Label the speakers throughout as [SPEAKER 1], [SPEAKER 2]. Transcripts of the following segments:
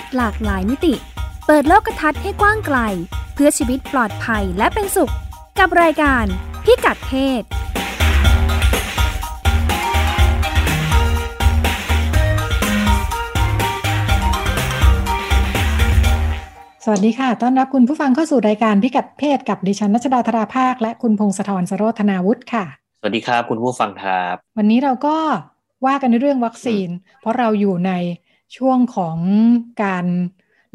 [SPEAKER 1] ศหลากหลายมิติ เปิดโลกทัศน์ให้กว้างไกล เพื่อชีวิตปลอดภัยและเป็นสุข กับรายการพิกัดเพศ
[SPEAKER 2] สวัสดีค่ะ ต้อนรับคุณผู้ฟังเข้าสู่รายการพิกัดเพศกับดิฉันนัชดาธราภาค และคุณพงศธรสโรธนาวุฒิค่ะ
[SPEAKER 3] สวัสดีครับคุณผู้ฟังครับ
[SPEAKER 2] วันนี้เราก็ว่ากันในเรื่องวัคซีน เพราะเราอยู่ใน ช่วงของการ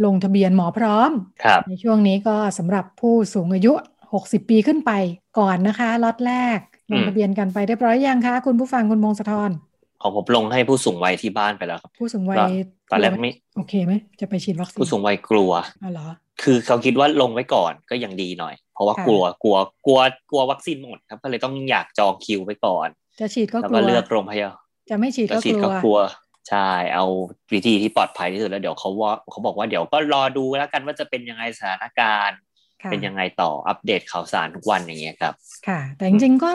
[SPEAKER 2] ลงทะเบียนหมอพร้อม
[SPEAKER 3] ครับ
[SPEAKER 2] ในช่วงนี้ก็สำหรับผู้สูงอายุ 60 ปีขึ้นไปก่อนนะคะล็อตแรก ลงทะเบียนกันไปเรียบร้อยยังคะ คุณผู้ฟังคุณพงศธร
[SPEAKER 3] ของผมลงให้ผู้สูงวัยที่บ้านไปแล้วครับ
[SPEAKER 2] ผู้สูงวัย
[SPEAKER 3] ตอนแรกไม่
[SPEAKER 2] โอเคไหมจะไปฉีดวัคซีน
[SPEAKER 3] ผู้สูงวัยกลัว
[SPEAKER 2] อ๋อเหรอ
[SPEAKER 3] คือเขาคิดว่าลงไว้ก่อนก็ยังดีหน่อย เพราะว่า
[SPEAKER 2] ค่ะ
[SPEAKER 3] กลัวกลัวกลัวกลัววัคซีนหมดครับก็เลยต้องอยากจองคิวไว้ก่อน
[SPEAKER 2] จะฉีดก็
[SPEAKER 3] แล้ว
[SPEAKER 2] กลั
[SPEAKER 3] ก็
[SPEAKER 2] ว
[SPEAKER 3] เลือกโรงพยาบาล
[SPEAKER 2] จะไม่ฉีด
[SPEAKER 3] จะ
[SPEAKER 2] ก็
[SPEAKER 3] ฉีด
[SPEAKER 2] ก
[SPEAKER 3] ก็
[SPEAKER 2] ลัว
[SPEAKER 3] กลัว ใช่เอาวิธีที่ปลอดภัยที่สุดแล้วเดี๋ยวเขาว่าเขาบอกว่าเดี๋ยวก็รอดูแล้วกันว่าจะเป็นยังไงสถานการณ์
[SPEAKER 2] ค่ะ
[SPEAKER 3] เป็นยังไงต่ออัปเดตข่าวสารทุกวันอย่างเงี้ยครับ
[SPEAKER 2] ค่ะ แต่จริงๆก็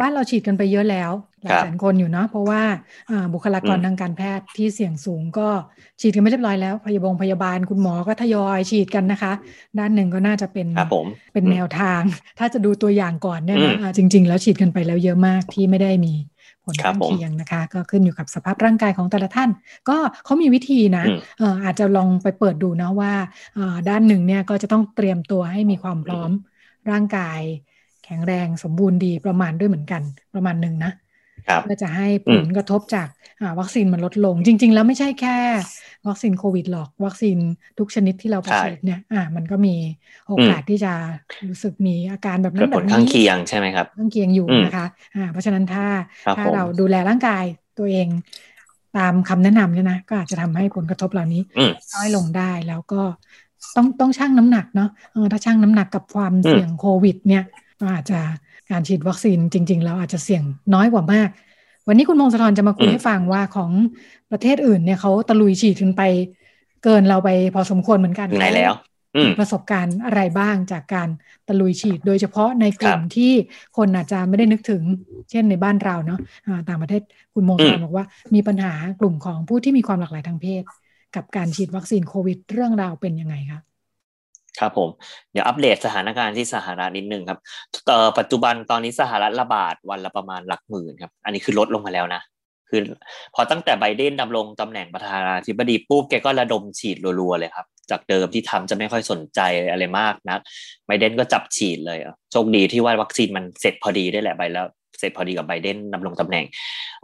[SPEAKER 2] บ้านเราฉีดกันไปเยอะแล้วหลาย
[SPEAKER 3] ครับ
[SPEAKER 2] แสนคนอยู่เนาะเพราะว่าอ่าบุคลากร
[SPEAKER 3] อืม
[SPEAKER 2] ทางการแพทย์ที่เสี่ยงสูงก็ฉีดกันไม่เรียบร้อยแล้ว พยาบงพยาบาลคุณหมอก็ทยอยฉีดกันนะคะ ด้านหนึ่งก็น่าจะเป็น
[SPEAKER 3] ครับผม
[SPEAKER 2] เป็นแนวทาง ถ้าจะดูตัวอย่างก่อนเนี่ย
[SPEAKER 3] อื
[SPEAKER 2] นะ
[SPEAKER 3] ม
[SPEAKER 2] อ่าจริง ๆ แล้วฉีดกันไปแล้วเยอะมากที่ไม่ได้มี ผล
[SPEAKER 3] ครั
[SPEAKER 2] ข้า
[SPEAKER 3] บ
[SPEAKER 2] ง
[SPEAKER 3] ผม
[SPEAKER 2] เคียงนะคะ ก็ขึ้นอยู่กับสภาพร่างกายของแต่ละท่าน ก็เขามีวิธีนะ
[SPEAKER 3] อืม
[SPEAKER 2] เอ่ออาจจะลองไปเปิดดูนะว่าเอ่อด้านหนึ่งเนี่ยก็จะต้องเตรียมตัวให้มีความพร้อมร่างกาย แข็งแรงสมบูรณ์ดีประมาณด้วยเหมือนกันประมาณหนึ่งนะครับ เพื่อจะให้ผ
[SPEAKER 3] อื
[SPEAKER 2] ล
[SPEAKER 3] ม
[SPEAKER 2] กระทบจากอ่าวัคซีนมันลดลง จริง ๆ แล้วไม่ใช่แค่ วัคซีนโควิดหรอก วัคซีนทุกชนิดที่เราไป
[SPEAKER 3] ใช่
[SPEAKER 2] ฉีดเนี่ยอ่ามันก็มีโอกาสที่จะรู้สึกมีอาการแบบนั้
[SPEAKER 3] เกิด
[SPEAKER 2] นแบ
[SPEAKER 3] ผ
[SPEAKER 2] บ
[SPEAKER 3] ล
[SPEAKER 2] นี้
[SPEAKER 3] ข้างเคียงใช่ไหมครับ
[SPEAKER 2] ข้างเคียงอยู่
[SPEAKER 3] อืม
[SPEAKER 2] นะคะอ่าเพราะฉะนั้นถ้า
[SPEAKER 3] ครับ
[SPEAKER 2] ถ้า
[SPEAKER 3] ผม
[SPEAKER 2] เราดูแลร่างกายตัวเองตามคำแนะนำเนี่ยนะก็อาจจะทำให้ผลกระทบเหล่านี้
[SPEAKER 3] อืม
[SPEAKER 2] น้อยลงได้แล้วก็ต้องต้องชั่งน้ำหนักเนาะเออถ้าชั่งน้ำหนักกับความ
[SPEAKER 3] อืม
[SPEAKER 2] เสี่ยงโควิด เนี่ยก็อาจจะ การฉีดวัคซีนจริง ๆ แล้วอาจจะเสี่ยงน้อยกว่ามาก วันนี้คุณมงคลจะมาคุยให้ฟังว่าของประเทศอื่นเนี่ยเขาตะลุยฉีดกันไป เกินเราไปพอสมควรเหมือนกัน
[SPEAKER 3] ถึงไหนแล้วอืม
[SPEAKER 2] มีประสบการณ์อะไรบ้างจากการตะลุยฉีด โดยเฉพาะในกลุ่ม
[SPEAKER 3] ครับ
[SPEAKER 2] ที่คนอาจจะไม่ได้นึกถึง เช่นในบ้านเราเนาะอ่าต่างประเทศคุณมงคล
[SPEAKER 3] อืม
[SPEAKER 2] บอกว่ามีปัญหากลุ่มของผู้ที่มีความหลากหลายทางเพศ กับการฉีดวัคซีนโควิด เรื่องราวเป็นยังไงคะ
[SPEAKER 3] ครับผมเดี๋ยวอัปเดตสถานการณ์ที่สหรัฐนิดนึงครับเอ่อปัจจุบันตอนนี้สหรัฐระบาดวันละประมาณหลักหมื่นครับ อันนี้คือลดลงมาแล้วนะคือพอตั้งแต่ไบเดนดำรงตำแหน่งประธานาธิบดีปุ๊บแกก็ระดมฉีดรัวๆเลยครับ จากเดิมที่ทำจะไม่ค่อยสนใจอะไรมากนักไบเดนก็จับฉีดเลยอะโชคดีที่ว่าวัคซีนมันเสร็จพอดีได้แหละไปแล้วเสร็จพอดีกับไบเดนดำรงตำแหน่ง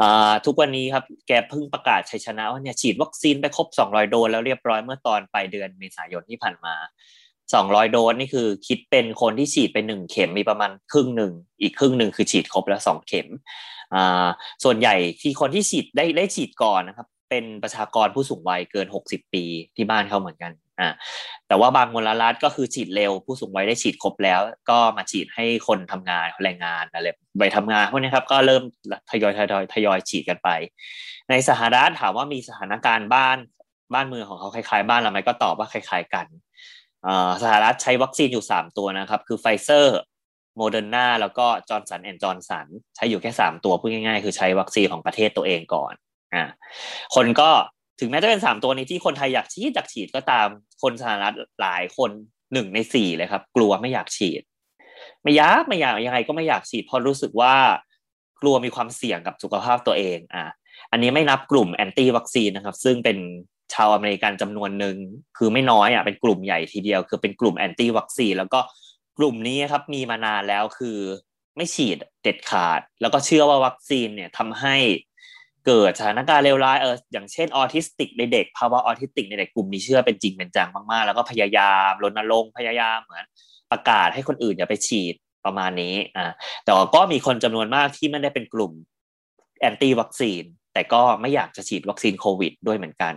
[SPEAKER 3] อ่าทุกวันนี้ครับแกเพิ่งประกาศชัยชนะว่าเนี่ยฉีดวัคซีนไปครบ 200 โดสแล้วเรียบร้อยเมื่อตอนปลายเดือนเมษายนที่ผ่านมา 200โดสนี่คือคิดเป็นคนที่ฉีดไปหนึ่งเข็มมีประมาณครึ่งหนึ่งอีกครึ่งหนึ่งคือฉีดครบแล้วสองเข็มอ่าส่วนใหญ่ที่คนที่ฉีดได้ได้ฉีดก่อนนะครับ เป็นประชากรผู้สูงวัยเกิน60ปีที่บ้านเขาเหมือนกันอ่าแต่ว่าบางมลรัฐก็คือฉีดเร็วผู้สูงวัยได้ฉีดครบแล้ว ก็มาฉีดให้คนทำงานแรงงานอะไรไปทำงานพวกนี้ครับก็เริ่มทยอยทยอยทยอยฉีดกันไป ในสหรัฐถามว่ามีสถานการณ์บ้านบ้านเมืองของเขาคล้ายๆ บ้านเราไหมก็ตอบว่าคล้าย ๆ กัน สหรัฐใช้วัคซีนอยู่ 3 ตัวนะครับ คือไฟเซอร์โมเดอร์นาแล้วก็จอห์นสันแอนด์จอห์นสันใช้อยู่แค่ 3 ตัวพูดง่ายๆ คือใช้วัคซีนของประเทศตัวเองก่อนอ่าคนก็ถึงแม้จะเป็น 3 ตัวนี้ที่คนไทยอยากฉีดอยากฉีดก็ตามคนสหรัฐหลายคนหนึ่งในสี่เลยครับ กลัวไม่อยากฉีด ไม่อยากไม่อยากยังไงก็ไม่อยากฉีดเพราะรู้สึกว่ากลัวมีความเสี่ยงกับสุขภาพตัวเองอะอันนี้ไม่นับกลุ่ม anti วัคซีนนะครับ ซึ่งเป็น ชาวอเมริกันจำนวนหนึ่งคือไม่น้อยอะเป็นกลุ่มใหญ่ทีเดียว คือเป็นกลุ่ม anti วัคซีนแล้วก็กลุ่มนี้ครับมีมานานแล้วคือไม่ฉีดเด็ดขาด แล้วก็เชื่อว่าวัคซีนเนี่ยทำให้เกิดสถานการณ์เลวร้ายเอออย่างเช่นออทิสติกในเด็กภาวะออทิสติกในเด็กกลุ่มนี้เชื่อเป็นจริงเป็นจังมากๆ แล้วก็พยายามรณรงค์พยายามเหมือนประกาศให้คนอื่นอย่าไปฉีดประมาณนี้อ่าแต่ก็มีคนจำนวนมากที่ไม่ได้เป็นกลุ่มแอนตี้วัคซีน แต่ก็ไม่อยากจะฉีดวัคซีนโควิดด้วยเหมือนกัน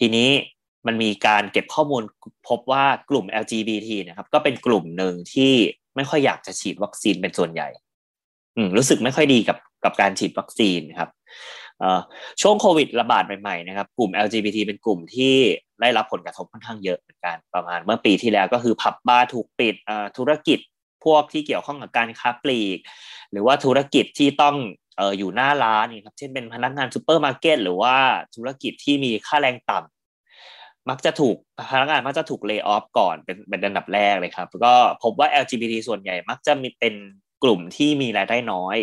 [SPEAKER 3] ทีนี้มันมีการเก็บข้อมูลพบว่ากลุ่ม LGBT นะครับ ก็เป็นกลุ่มหนึ่งที่ไม่ค่อยอยากจะฉีดวัคซีนเป็นส่วนใหญ่ อืมรู้สึกไม่ค่อยดีกับกับการฉีดวัคซีนครับช่วงโควิดระบาดใหม่ๆนะครับ กลุ่ม LGBT เป็นกลุ่มที่ได้รับผลกระทบค่อนข้างเยอะเหมือนกันประมาณเมื่อปีที่แล้วก็คือผับบาร์ถูกปิดธุรกิจพวกที่เกี่ยวข้องกับการค้าปลีก หรือว่าธุรกิจที่ต้อง เอออยู่หน้าร้านนี่ครับเช่นเป็นพนักงานซูเปอร์มาร์เก็ตหรือว่าธุรกิจที่มีค่าแรงต่ำมักจะถูกพนักงานมักจะถูก lay off ก่อนเป็นเป็นอันดับแรกเลยครับ ก็พบว่า LGBT ส่วนใหญ่มักจะมีเป็นกลุ่มที่มีรายได้น้อย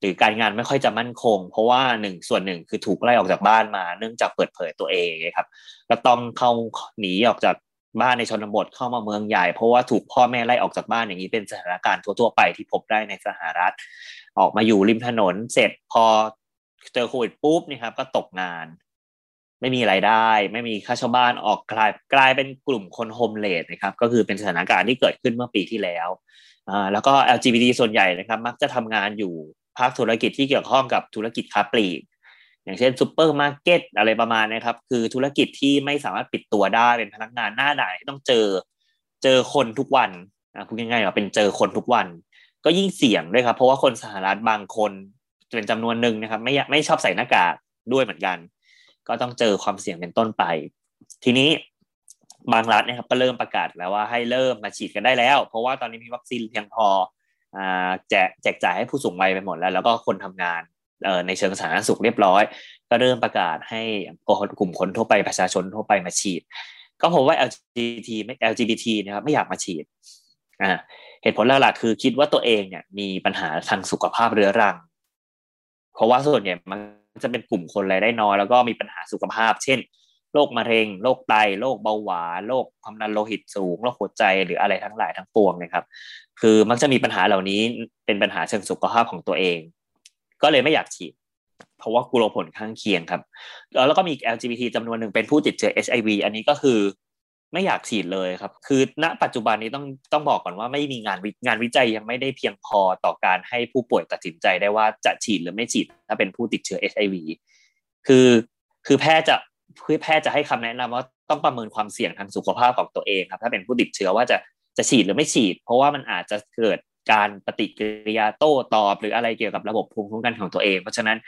[SPEAKER 3] หรือการงานไม่ค่อยจะมั่นคง เพราะว่าหนึ่งส่วนหนึ่งคือถูกไล่ออกจากบ้านมา เนื่องจากเปิดเผยตัวเองครับก็ต้องเข้าหนีออกจากบ้านในชนบทเข้ามาเมืองใหญ่เพราะว่าถูกพ่อแม่ไล่ออกจากบ้านอย่างนี้เป็นสถานการณ์ทั่วๆไปที่พบได้ในสหรัฐ ออกมาอยู่ริมถนน เสร็จพอเจอโควิดปุ๊บนี่ครับก็ตกงาน ไม่มีไรายได้ ไม่มีค่าเช่าบ้านออกกลายกลายเป็นกลุ่มคนโฮมเลสนะครับ ก็คือเป็นสถานการณ์ที่เกิดขึ้นเมื่อปีที่แล้วอ่าแล้วก็ LGBT ส่วนใหญ่นะครับ มักจะทำงานอยู่ภาคธุรกิจที่เกี่ยวข้องกับธุรกิจค้าปลีกอย่างเช่นซูเปอร์มาร์เก็ตอะไรประมาณนี้ครับ คือธุรกิจที่ไม่สามารถปิดตัวได้เป็นพนักงานหน้าด่านต้องเจอ เจอคนทุกวันอ่าพูดง่ายๆว่าเป็นเจอคนทุกวัน ก็ยิ่งเสี่ยงด้วยครับ เพราะว่าคนสหรัฐบางคนเป็นจำนวนหนึ่งนะครับ ไม่ไม่ชอบใส่หน้ากากด้วยเหมือนกัน ก็ต้องเจอความเสี่ยงเป็นต้นไป ทีนี้บางรัฐนะครับก็เริ่มประกาศแล้วว่าให้เริ่มมาฉีดกันได้แล้ว เพราะว่าตอนนี้มีวัคซีนเพียงพออแจกแจกจ่ายให้ผู้สูงวัยไปหมดแล้ว แล้วก็คนทำงานในเชิงสาธารณสุขเรียบร้อย ก็เริ่มประกาศให้กลุ่มคนทั่วไปประชาชนทั่วไปมาฉีด ก็พบว่า LGBT ไม่ LGBT นะครับไม่อยากมาฉีดอ่า เหตุผลหลักๆคือคิดว่าตัวเองเนี่ยมีปัญหาทางสุขภาพเรื้อรัง เพราะว่าส่วนใหญ่มันจะเป็นกลุ่มคนรายได้น้อย แล้วก็มีปัญหาสุขภาพ เช่นโรคมะเร็งโรคไตโรคเบาหวานโรคความดันโลหิตสูงโรคหัวใจหรืออะไรทั้งหลายทั้งปวงนะครับ คือมักจะมีปัญหาเหล่านี้เป็นปัญหาเชิงสุขภาพของตัวเอง ก็เลยไม่อยากฉีด เพราะว่ากลัวผลข้างเคียงครับ แล้วก็มี LGBT จำนวนหนึ่งเป็นผู้ติดเชื้อ HIV อันนี้ก็คือ ไม่อยากฉีดเลยครับ คือณปัจจุบันนี้ต้องต้องบอกก่อนว่าไม่มีงานวิงานวิจัยยังไม่ได้เพียงพอต่อการให้ผู้ป่วยตัดสินใจได้ว่าจะฉีดหรือไม่ฉีด ถ้าเป็นผู้ติดเชื้อ HIV คือคือแพทย์จะคือแพทย์จะให้คำแนะนำว่าต้องประเมินความเสี่ยงทางสุขภาพของตัวเองครับ ถ้าเป็นผู้ติดเชื้อว่าจะจะฉีดหรือไม่ฉีด เพราะว่ามันอาจจะเกิด การปฏิกิริยาโต้ตอบ หรืออะไรเกี่ยวกับระบบภูมิคุ้มกันของตัวเอง เพราะฉะนั้น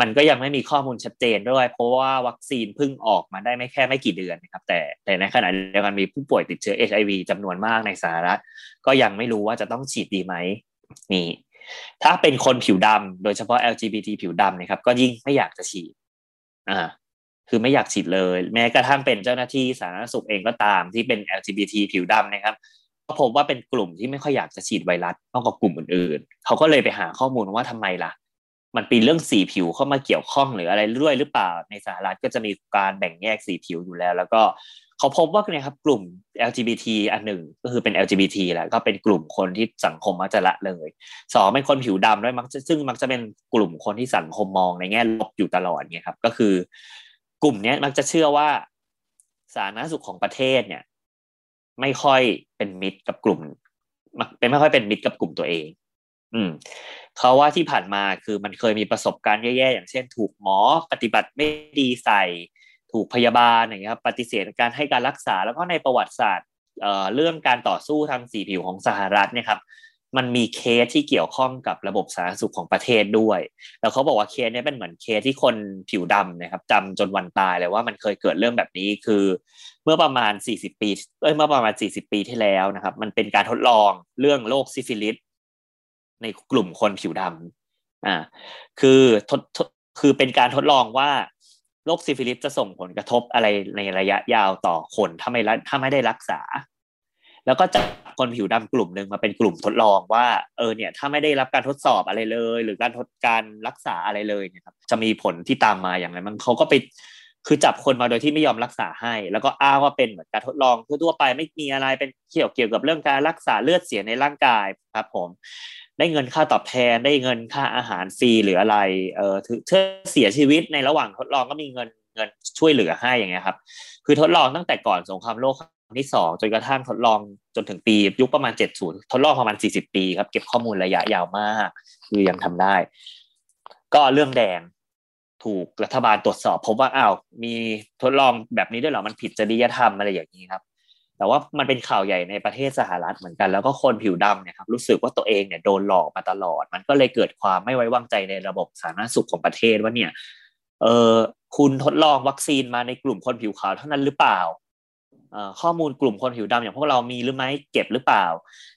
[SPEAKER 3] มันก็ยังไม่มีข้อมูลชัดเจนด้วย เพราะว่าวัคซีนเพิ่งออกมาได้ไม่แค่ไม่กี่เดือนนะครับแต่แต่ในขณะเดียวกันมีผู้ป่วยติดเชื้อ HIV จำนวนมากในสหรัฐ ก็ยังไม่รู้ว่าจะต้องฉีดดีไหมนี่ ถ้าเป็นคนผิวดำโดยเฉพาะ LGBT ผิวดำนะครับ ก็ยิ่งไม่อยากจะฉีดอ่าคือไม่อยากฉีดเลย แม้กระทั่งเป็นเจ้าหน้าที่สาธารณสุขเองก็ตามที่เป็น LGBT ผิวดำนะครับ ก็พบว่าเป็นกลุ่มที่ไม่ค่อยอยากจะฉีดไวรัสมากกว่ากลุ่มอื่นๆ เขาก็เลยไปหาข้อมูลว่าทำไมล่ะ มันเปีเรื่องสีผิวเข้ามาเกี่ยวข้องหรืออะไรด้วยหรือเปล่า ในสหรัฐก็จะมีการแบ่งแยกสีผิวอยู่แล้ว แล้วก็เขาพบว่าเนี่ยครับกลุ่ม LGBT อันหนึ่งก็คือเป็น LGBT แหละก็เป็นกลุ่มคนที่สังคมมักจะละเลยสองเป็นคนผิวดำด้วยมักซึ่งมักจะเป็นกลุ่มคนที่สังคมมองในแง่ลบอยู่ตลอดเนี่ยครับ ก็คือกลุ่มนี้มักจะเชื่อว่าสาธารณสุขของประเทศเนี่ย ไม่ค่อยเป็นมิตรกับกลุ่มเป็นไม่ค่อยเป็นมิตรกับกลุ่มตัวเอง อืมเขาว่าที่ผ่านมาคือมันเคยมีประสบการณ์แย่ๆอย่างเช่น ถูกหมอปฏิบัติไม่ดีใส่ ถูกพยาบาลอย่างเงี้ยครับปฏิเสธการให้การรักษาแล้วก็ในประวัติศาสตร์เอ่อเรื่องการต่อสู้ทางสีผิวของสหรัฐเนี่ยครับ มันมีเคสที่เกี่ยวข้องกับระบบสาธารณสุขของประเทศด้วย แล้วเขาบอกว่าเคสนี้เป็นเหมือนเคสที่คนผิวดำนะครับจำจนวันตายเลยว่ามันเคยเกิดเรื่องแบบนี้คือ เมื่อประมาณ 40 ปีเอ้ยเมื่อประมาณ 40 ปีที่แล้วนะครับ มันเป็นการทดลองเรื่องโรคซิฟิลิสในกลุ่มคนผิวดำอ่าคือทดคือเป็นการทดลองว่าโรคซิฟิลิสจะส่งผลกระทบอะไรในระยะยาวต่อคนถ้าไม่ถ้าไม่ได้รักษา แล้วก็จับคนผิวดำกลุ่มหนึ่งมาเป็นกลุ่มทดลองว่าเออเนี่ยถ้าไม่ได้รับการทดสอบอะไรเลย หรือการทดการรักษาอะไรเลยเนี่ยครับจะมีผลที่ตามมาอย่างไรมันเขาก็ไปคือจับคนมาโดยที่ไม่ยอมรักษาให้ แล้วก็อ้างว่าเป็นเหมือนการทดลองทั่วไปไม่มีอะไรเป็นเกี่ยวเกี่ยวกับเรื่องการรักษาเลือดเสียในร่างกายครับผม ได้เงินค่าตอบแทนได้เงินค่าอาหารฟรีหรืออะไรเออถือเสียชีวิตในระหว่างทดลองก็มีเงินเงินช่วยเหลือให้อย่างเงี้ยครับ คือทดลองตั้งแต่ก่อนสงครามโลก ที่สองจนกระทั่งทดลองจนถึงปียุคประมาณเจ็ดศูนย์ทดลองประมาณสี่สิบปีครับ เก็บข้อมูลระยะยาวมาก คือยังทำได้ ก็เรื่องแดงถูกรัฐบาลตรวจสอบพบว่าอ้าวมีทดลองแบบนี้ด้วยเหรอมันผิดจริยธรรมอะไรอย่างนี้ครับ แต่ว่ามันเป็นข่าวใหญ่ในประเทศสหรัฐเหมือนกัน แล้วก็คนผิวดำเนี่ยครับรู้สึกว่าตัวเองเนี่ยโดนหลอกมาตลอด มันก็เลยเกิดความไม่ไว้วางใจในระบบสาธารณสุขของประเทศว่าเนี่ยเออคุณทดลองวัคซีนมาในกลุ่มคนผิวขาวเท่านั้นหรือเปล่า ข้อมูลกลุ่มคนผิวดำอย่างพวกเรามีหรือไม่เก็บหรือเปล่า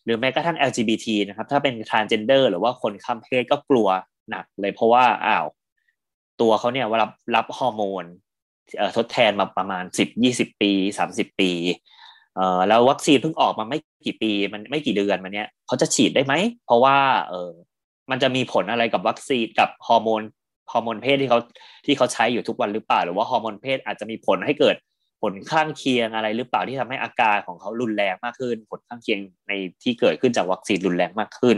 [SPEAKER 3] หรือแม้กระทั่ง LGBT นะครับถ้าเป็น transgender หรือว่าคนข้ามเพศก็กลัวหนักเลยเพราะว่าอ้าวตัวเขาเนี่ยรับรับฮอร์โมนทดแทนมาประมาณสิบยี่สิบปีสามสิบปีแล้ววัคซีนเพิ่งออกมาไม่กี่ปีมันไม่กี่เดือนมาเนี้ยเขาจะฉีดได้ไหม เพราะว่าเออมันจะมีผลอะไรกับวัคซีนกับฮอร์โมนฮอร์โมนเพศที่เขาที่เขาใช้อยู่ทุกวันหรือเปล่า หรือว่าฮอร์โมนเพศอาจจะมีผลให้เกิด ผลข้างเคียงอะไรหรือเปล่าที่ทำให้อาการของเขารุนแรงมากขึ้น ผลข้างเคียงในที่เกิดขึ้นจากวัคซีนรุนแรงมากขึ้น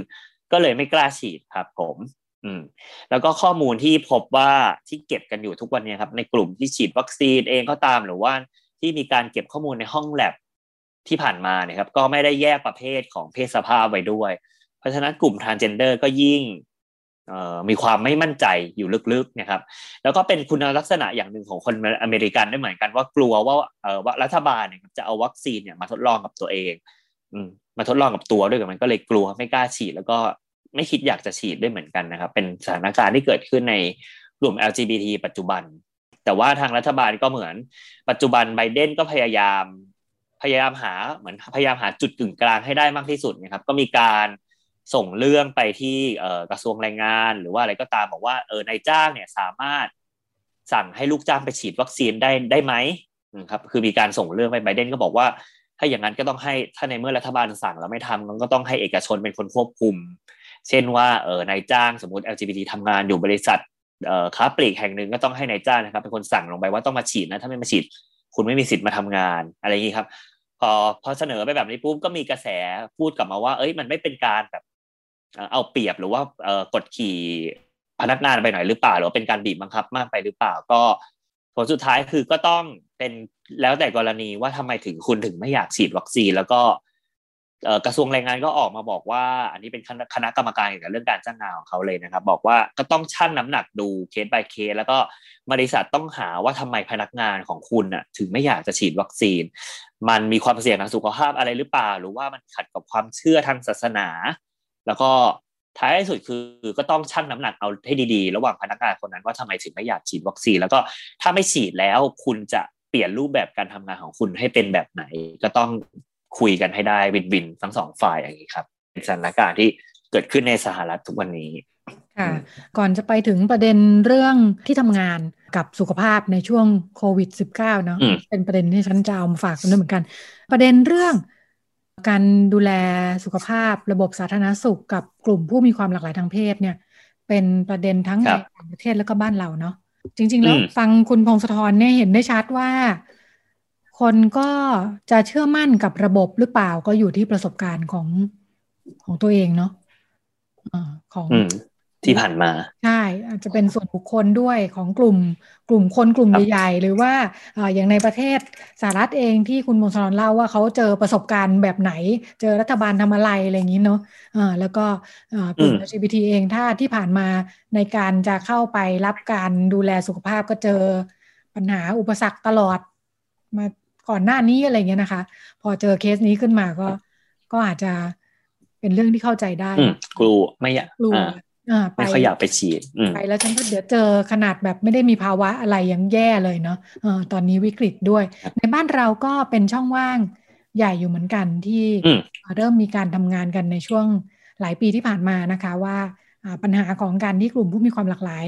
[SPEAKER 3] ก็เลยไม่กล้าฉีดครับผม อืม แล้วก็ข้อมูลที่พบว่าที่เก็บกันอยู่ทุกวันนี้ครับ ในกลุ่มที่ฉีดวัคซีนเองก็ตามหรือว่าที่มีการเก็บข้อมูลในห้องแลบที่ผ่านมาเนี่ยครับ ก็ไม่ได้แยกประเภทของเพศสภาพไว้ด้วย เพราะฉะนั้นกลุ่ม transgender ก็ยิ่ง มีความไม่มั่นใจอยู่ลึกๆนะครับ แล้วก็เป็นคุณลักษณะอย่างหนึ่งของคนอเมริกันได้เหมือนกันว่ากลัวว่าเออว่ารัฐบาลเนี่ยจะเอาวัคซีนเนี่ยมาทดลองกับตัวเองอืมมาทดลองกับตัวด้วยกันมันก็เลยกลัวไม่กล้าฉีด แล้วก็ไม่คิดอยากจะฉีดด้วยเหมือนกันนะครับ เป็นสถานการณ์ที่เกิดขึ้นในกลุ่ม LGBT ปัจจุบัน แต่ว่าทางรัฐบาลก็เหมือน ปัจจุบันไบเดนก็พยายามพยายามหาเหมือนพยายามหาจุดกึ่งกลางให้ได้มากที่สุดนะครับ ก็มีการ ส่งเรื่องไปที่กระทรวงแรงงาน หรือว่าอะไรก็ตามบอกว่าเออนายจ้างเนี่ยสามารถสั่งให้ลูกจ้างไปฉีดวัคซีนได้ได้ไหมครับคือมีการส่งเรื่องไปไบเดนก็บอกว่า ถ้าอย่างนั้นก็ต้องให้ถ้าในเมื่อรัฐบาลสั่งแล้วไม่ทำก็ต้องให้เอกชนเป็นคนควบคุม เช่นว่าเออนายจ้างสมมติ LGBT ทำงานอยู่บริษัทเอ่อค้าปลีกแห่งหนึ่งก็ต้องให้นายจ้างนะครับเป็นคนสั่งลงไปว่าต้องมาฉีดนะถ้าไม่มาฉีด คุณไม่มีสิทธิ์มาทำงานอะไรอย่างนี้ครับพอพอเสนอไปแบบนี้ปุ๊บก็มีกระแสพูดกลับมาว่า เอ้ยมันไม่เป็นการแบบ เอาเปรียบหรือว่ากดขี่พนักงานไปหน่อยหรือเปล่า หรือเป็นการบีบบังคับมากไปหรือเปล่า ก็ผลสุดท้ายคือก็ต้องเป็นแล้วแต่กรณีว่าทำไมถึงคุณถึงไม่อยากฉีดวัคซีน แล้วก็กระทรวงแรงงานก็ออกมาบอกว่า อันนี้เป็นคณะกรรมการเกี่ยวกับเรื่องการจ้างงานของเขาเลยนะครับ บอกว่าก็ต้องชั่งน้ำหนักดูเคส by เคส แล้วก็บริษัทต้องหาว่าทำไมพนักงานของคุณน่ะ ถึงไม่อยากจะฉีดวัคซีน มันมีความเสี่ยงทางสุขภาพอะไรหรือเปล่า หรือว่ามันขัดกับความเชื่อทางศาสนา แล้วก็ท้ายสุดคือก็ต้องชั่งน้ำหนักเอาให้ดีๆ ระหว่างพนักงานคนนั้นว่าทำไมถึงไม่อยากฉีดวัคซีน แล้วก็ถ้าไม่ฉีดแล้วคุณจะเปลี่ยนรูปแบบการทำงานของคุณให้เป็นแบบไหน ก็ต้องคุยกันให้ได้วินวินทั้งสองฝ่ายอย่างนี้ครับเป็นสถานการณ์ที่เกิดขึ้นในสหรัฐทุกวันนี้
[SPEAKER 2] ค่ะก่อนจะไปถึงประเด็นเรื่องที่ทำงานกับสุขภาพในช่วงโควิด -19 เนาะเป็นประเด็นที่ฉันจะเอามาฝากกันด้วยเหมือนกัน ประเด็นเรื่อง การดูแลสุขภาพระบบสาธารณสุขกับกลุ่มผู้มีความหลากหลายทางเพศเนี่ย เป็นประเด็นทั้งในต่างประเทศแล้วก็บ้านเราเนาะจริง ๆ แล้วฟังคุณพงศธรเนี่ยเห็นได้ชัดว่า คนก็จะเชื่อมั่นกับระบบหรือเปล่าก็อยู่ที่ประสบการณ์ของของตัวเองเนาะของ
[SPEAKER 3] ที่ผ่านมา
[SPEAKER 2] ใช่ อาจจะเป็นส่วนบุคคลด้วยของกลุ่มกลุ่มคนกลุ่มใหญ่ๆหรือว่าอย่างในประเทศสหรัฐเองที่คุณมงคลเล่าว่าเขาเจอประสบการณ์แบบไหน เจอรัฐบาลทำอะไรอะไรอย่างนี้เนาะะแล้วก็กลุ่ม LGBT เองถ้าที่ผ่านมาในการจะเข้าไปรับการดูแลสุขภาพก็เจอปัญหาอุปสรรคตลอดมาก่อนหน้านี้อะไรเงี้ยนะคะ พอเจอเคสนี้ขึ้นมาก็ก็อาจจะเป็นเรื่องที่เข้าใจได้
[SPEAKER 3] กลัวไม่อยากกลัว ไม่ค่อยอยากไปฉีด
[SPEAKER 2] ไปแล้วฉันก็เดี๋ยวเจอขนาดแบบไม่ได้มีภาวะอะไรยังแย่เลยเนาะตอนนี้วิกฤตด้วย ในบ้านเราก็เป็นช่องว่างใหญ่อยู่เหมือนกันที่เริ่มมีการทำงานกันในช่วงหลายปีที่ผ่านมานะคะว่าปัญหาของการที่กลุ่มผู้มีความหลากหลาย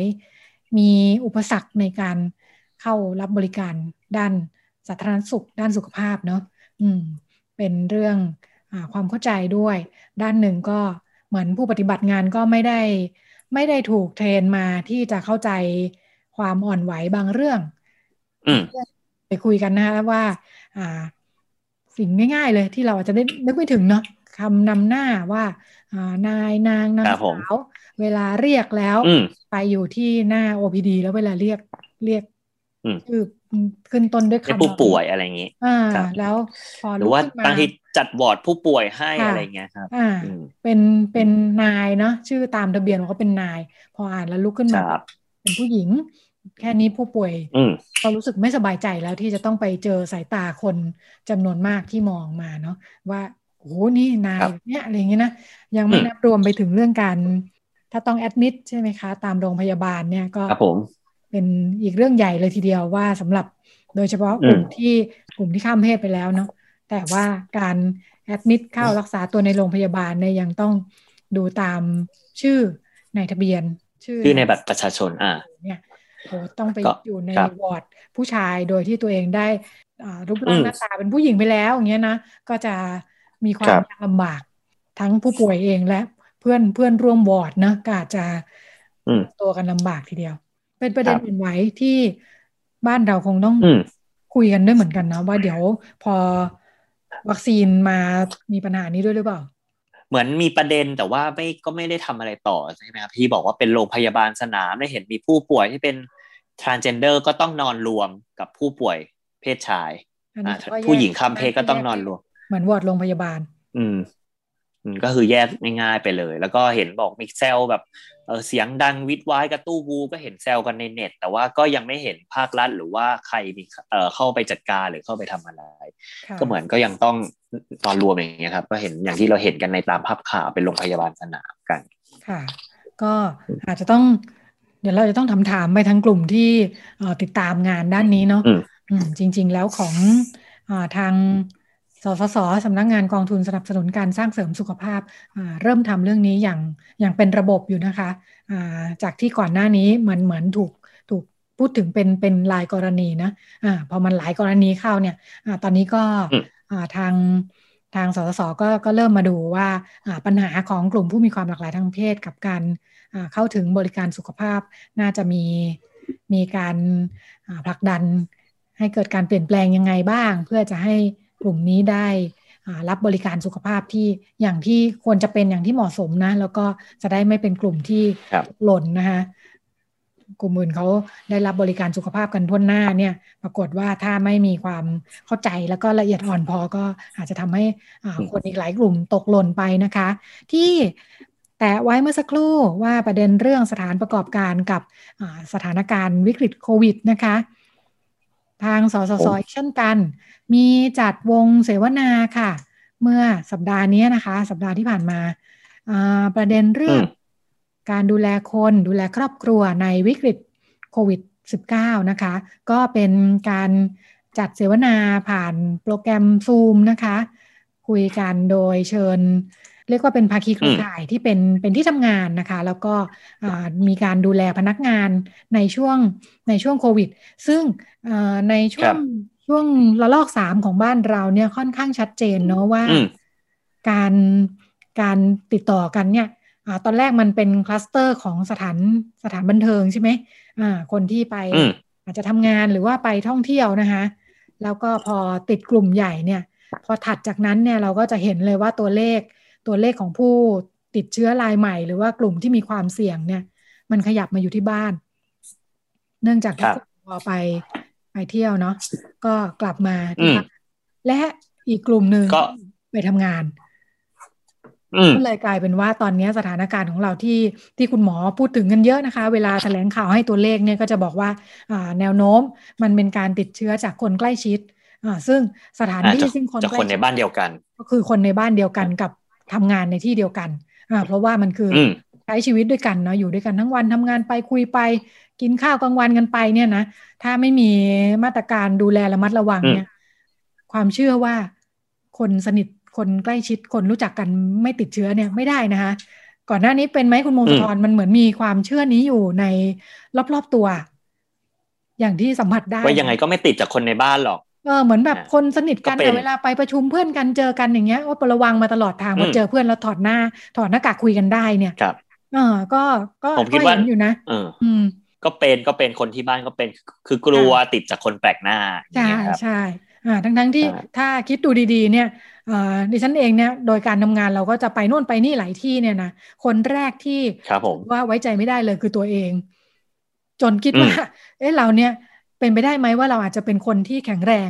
[SPEAKER 2] มีอุปสรรคในการเข้ารับบริการด้านสาธารณสุข ด้านสุขภาพเนาะอืมเป็นเรื่องอความเข้าใจด้วย ด้านหนึ่งก็ เหมือนผู้ปฏิบัติงานก็ไม่ได้ไม่ได้ถูกเทรนมาที่จะเข้าใจความอ่อนไหวบางเรื่องไปคุยกันนะว่า อ่า สิ่งง่ายๆเลยที่เราอาจจะได้นึกไม่ถึงเนาะคำนำหน้าว่าอ่า นายนางนางสาว เวลาเรียกแล้ว ไปอยู่ที่หน้า OPD แล้วเวลาเรียกเรียกคือขึ้นต้นด้วย
[SPEAKER 3] คำผู้ป่วยอะไรอย่างนี้
[SPEAKER 2] อ่า แล้วพอ
[SPEAKER 3] หรือว่าบางที จัดวอร์ดผู้ป่วยให้อะไรเงี้ยครับ
[SPEAKER 2] อ่าเป็นเป็นนายเนาะชื่อตามทะเบียนเขาเป็นนาย พออ่านแล้วลุกขึ้นมาเป็นผู้หญิง แค่นี้ผู้ป่วยก็รู้สึกไม่สบายใจแล้วที่จะต้องไปเจอสายตาคนจำนวนมากที่มองมาเนาะว่าโอ้โหนี่นายเนี่ยอะไรเงี้ยนะยังไม่นับรวมไปถึงเรื่องการ ถ้าต้องแอดมิดใช่ไหมคะ ตามโรงพยาบาลเนี่ยก็
[SPEAKER 3] ครับผม
[SPEAKER 2] เป็นอีกเรื่องใหญ่เลยทีเดียวว่าสำหรับโดยเฉพาะกลุ่มที่กลุ่มที่ข้ามเพศไปแล้วเนาะ แต่ว่าการแอดมิดเข้ารักษาตัวในโรงพยาบาลเนี่ยยังต้องดูตามชื่อในทะเบียน ชื่อ
[SPEAKER 3] ชื่อในบัตรประชาชน อ่า
[SPEAKER 2] เนี่ยโอ้ต้องไป
[SPEAKER 3] ก็
[SPEAKER 2] อยู่ใน
[SPEAKER 3] ครับ
[SPEAKER 2] วอร์ดผู้ชายโดยที่ตัวเองได้อ่ารูปร่างหน้าตาเป็นผู้หญิงไปแล้วอย่างเงี้ยนะก็จะมีควา
[SPEAKER 3] ครั
[SPEAKER 2] ม
[SPEAKER 3] บ
[SPEAKER 2] ยากลำบากทั้งผู้ป่วยเองและเพื่อนเพื่อนร่วมวอร์ดนะก็อาจจะ
[SPEAKER 3] อืม
[SPEAKER 2] ตัวกันลำบากทีเดียว เป็นประเด็น
[SPEAKER 3] ครับ
[SPEAKER 2] อื่นไหวที่บ้านเราคงต้อง
[SPEAKER 3] อืม
[SPEAKER 2] คุยกันด้วยเหมือนกันนะว่าเดี๋ยวพอ วัคซีนมามีปัญหานี้ด้วยหรือเปล่า
[SPEAKER 3] เหมือนมีประเด็นแต่ว่าไม่ก็ไม่ได้ทำอะไรต่อใช่ไหมครับที่บอกว่าเป็นโรงพยาบาลสนามได้เห็นมีผู้ป่วยที่เป็น transgender ก็ต้องนอนรวมกับผู้ป่วยเพศชาย
[SPEAKER 2] อันนี้
[SPEAKER 3] อ่า
[SPEAKER 2] ก็แยก
[SPEAKER 3] ผู้หญิงข้ามเพศก็ต้องนอนรวม
[SPEAKER 2] เหมือนวอร์ดโรงพยาบาล
[SPEAKER 3] อืมอืมก็คือแยกง่ายๆไปเลย แล้วก็เห็นบอกมีแซลแบบ เออเสียงดังวิดวายกระตู้วูก็เห็นแซลกันในเน็ต แต่ว่าก็ยังไม่เห็นภาครัฐหรือว่าใครมีเอ่อเข้าไปจัดการหรือเข้าไปทำอะไร
[SPEAKER 2] ค่ะ
[SPEAKER 3] ก็เหมือนก็ยังต้องนอนรวมอย่างเงี้ยครับ ก็เห็นอย่างที่เราเห็นกันในตามภาพข่าวเป็นโรงพยาบาลสนามกัน
[SPEAKER 2] ค่ะ ก็อาจจะต้อง เดี๋ยวเราจะต้องถามถามๆไปทางกลุ่มที่เอ่อติดตามงานด้านนี้เนาะ
[SPEAKER 3] อืม
[SPEAKER 2] อืมจริง ๆ แล้วของอาทาง สสสสำนักงานกองทุนสนับสนุนการสร้างเสริมสุขภาพอ่าเริ่มทำเรื่องนี้อย่างอย่างเป็นระบบอยู่นะคะอ่าจากที่ก่อนหน้านี้เหมือนเหมือนถูกถูกพูดถึงเป็นเป็นรายกรณีนะอ่าพอมันหลายกรณีเข้าเนี่ยอ่าตอนนี้ก็
[SPEAKER 3] อืม
[SPEAKER 2] อ่าทางทางสสสก็ก็เริ่มมาดูว่าอ่าปัญหาของกลุ่มผู้มีความหลากหลายทางเพศกับการอ่าเข้าถึงบริการสุขภาพน่าจะมีมีการอ่าผลักดันให้เกิดการเปลี่ยนแปลงยังไงบ้าง เพื่อจะให้ กลุ่มนี้ได้อ่ารับบริการสุขภาพที่อย่างที่ควรจะเป็นอย่างที่เหมาะสมนะ แล้วก็จะได้ไม่เป็นกลุ่มที่
[SPEAKER 3] ครับ
[SPEAKER 2] หล่นนะคะกลุ่มอื่นเขาได้รับบริการสุขภาพกันทั่วหน้าเนี่ย ปรากฏว่าถ้าไม่มีความเข้าใจแล้วก็ละเอียดอ่อนพอก็อาจจะทำให้อ่า
[SPEAKER 3] อืม
[SPEAKER 2] คนอีกหลายกลุ่มตกหล่นไปนะคะ ที่แตะไว้เมื่อสักครู่ว่าประเด็นเรื่องสถานประกอบการกับอ่าสถานการณ์วิกฤตโควิดนะคะ ทางสสสอีกเช่นกัน มีจัดวงเสวนาค่ะ เมื่อสัปดาห์นี้นะคะ สัปดาห์ที่ผ่านมาอ่าประเด็นเรื่อง
[SPEAKER 3] อืม
[SPEAKER 2] การดูแลคนดูแลครอบครัวในวิกฤตโควิด -19 นะคะ ก็เป็นการจัดเสวนาผ่านโปรแกรม Zoom นะคะ คุยกันโดยเชิญ เรียกว่าเป็นภาคีเครือข่ายที่เป็นเป็นที่ทำงานนะคะ แล้วก็อ่ามีการดูแลพนักงานในช่วงในช่วงโควิด ซึ่งอ่าในช่ว
[SPEAKER 3] ครั
[SPEAKER 2] ง
[SPEAKER 3] บ
[SPEAKER 2] ช่วงระลอกสามของบ้านเราเนี่ยค่อนข้างชัดเจนเนาะว่า
[SPEAKER 3] อืม
[SPEAKER 2] การการติดต่อกันเนี่ยอาตอนแรกมันเป็นคลัสเตอร์ของสถานสถานบันเทิงใช่ไหมอ่าคนที่ไป
[SPEAKER 3] อืม
[SPEAKER 2] อาจจะทำงานหรือว่าไปท่องเที่ยวนะคะ แล้วก็พอติดกลุ่มใหญ่เนี่ย พอถัดจากนั้นเนี่ยเราก็จะเห็นเลยว่าตัวเลข ตัวเลขของผู้ติดเชื้อรายใหม่ หรือว่ากลุ่มที่มีความเสี่ยงเนี่ย มันขยับมาอยู่ที่บ้าน เนื่องจาก
[SPEAKER 3] ครับ
[SPEAKER 2] ทุกคนพอไปไปเที่ยวเนาะก็กลับมา
[SPEAKER 3] อื
[SPEAKER 2] ที่
[SPEAKER 3] ม
[SPEAKER 2] บ้านและอีกกลุ่มหนึ่ง
[SPEAKER 3] ก็
[SPEAKER 2] ไปทำงาน
[SPEAKER 3] อืม
[SPEAKER 2] ก็เลยกลายเป็นว่าตอนนี้สถานการณ์ของเราที่ที่คุณหมอพูดถึงกันเยอะนะคะ เวลาแถลงข่าวให้ตัวเลขเนี่ยก็จะบอกว่าอ่าแนวโน้มมันเป็นการติดเชื้อจากคนใกล้ชิดอ่าซึ่งสถาน
[SPEAKER 3] อ่า
[SPEAKER 2] ที่
[SPEAKER 3] จาก
[SPEAKER 2] ซึ่งคน
[SPEAKER 3] จาก
[SPEAKER 2] ใกล้
[SPEAKER 3] คนใน
[SPEAKER 2] ชิด
[SPEAKER 3] บ้านเดียวกัน
[SPEAKER 2] ก็คือคนในบ้านเดียวกันกับ ทำงานในที่เดียวกันอ่าเพราะว่ามันคืออ
[SPEAKER 3] อืม
[SPEAKER 2] ใช้ชีวิตด้วยกันเนาะอยู่ด้วยกันทั้งวันทำงานไปคุยไป กินข้าวกลางวันกันไปเนี่ยนะถ้าไม่มีมาตรการดูแลระมัดระวังเนี่ย ความเชื่อว่าคนสนิทคนใกล้ชิดคนรู้จักกันไม่ติดเชื้อเนี่ยไม่ได้นะคะ ก่อนหน้านี้เป็นไหมคุณมงคลธรมันเหมือนมีความเชื่อนี้อยู่ในรอบๆตัว อย่างที่สัมผัสได้
[SPEAKER 3] ว่ายังไงก็ไม่ติดจากคนในบ้านหรอก
[SPEAKER 2] เออเหมือนแบบ
[SPEAKER 3] อ่า
[SPEAKER 2] คนสนิทกัน
[SPEAKER 3] ก็เป็น
[SPEAKER 2] แต่เวลาไปประชุมเพื่อนกันเจอกันอย่างเงี้ยว่าระวังมาตลอดทาง
[SPEAKER 3] อืม
[SPEAKER 2] พอเจอเพื่อนแล้วถอดหน้า ถอดหน้ากากคุยกันได้เนี่ย
[SPEAKER 3] ครับ
[SPEAKER 2] เออก็ก็
[SPEAKER 3] ผมคิด
[SPEAKER 2] ก็
[SPEAKER 3] ว่า
[SPEAKER 2] เห็นอยู่นะ
[SPEAKER 3] เออ
[SPEAKER 2] อืม
[SPEAKER 3] ก็เป็นก็เป็นคนที่บ้านก็เป็นคือกลัวติดจากคนแปลกหน้าอย่า
[SPEAKER 2] ใช่
[SPEAKER 3] งเงี้ยครับ
[SPEAKER 2] ใช่อ่าทั้งทั้งที่
[SPEAKER 3] ใช่
[SPEAKER 2] ถ้าคิดดูดีๆ เนี่ยเอ่อดิฉันเองเนี่ยโดยการทำงานเราก็จะไปโน่นไปนี่หลายที่เนี่ยนะคนแรกที่
[SPEAKER 3] ครับผม
[SPEAKER 2] ว่าไว้ใจไม่ได้เลยคือตัวเอง จนคิด
[SPEAKER 3] อืม
[SPEAKER 2] ว่า เอ๊ะเราเนี่ย เป็นไปได้ไหมว่าเราอาจจะเป็นคนที่แข็งแรง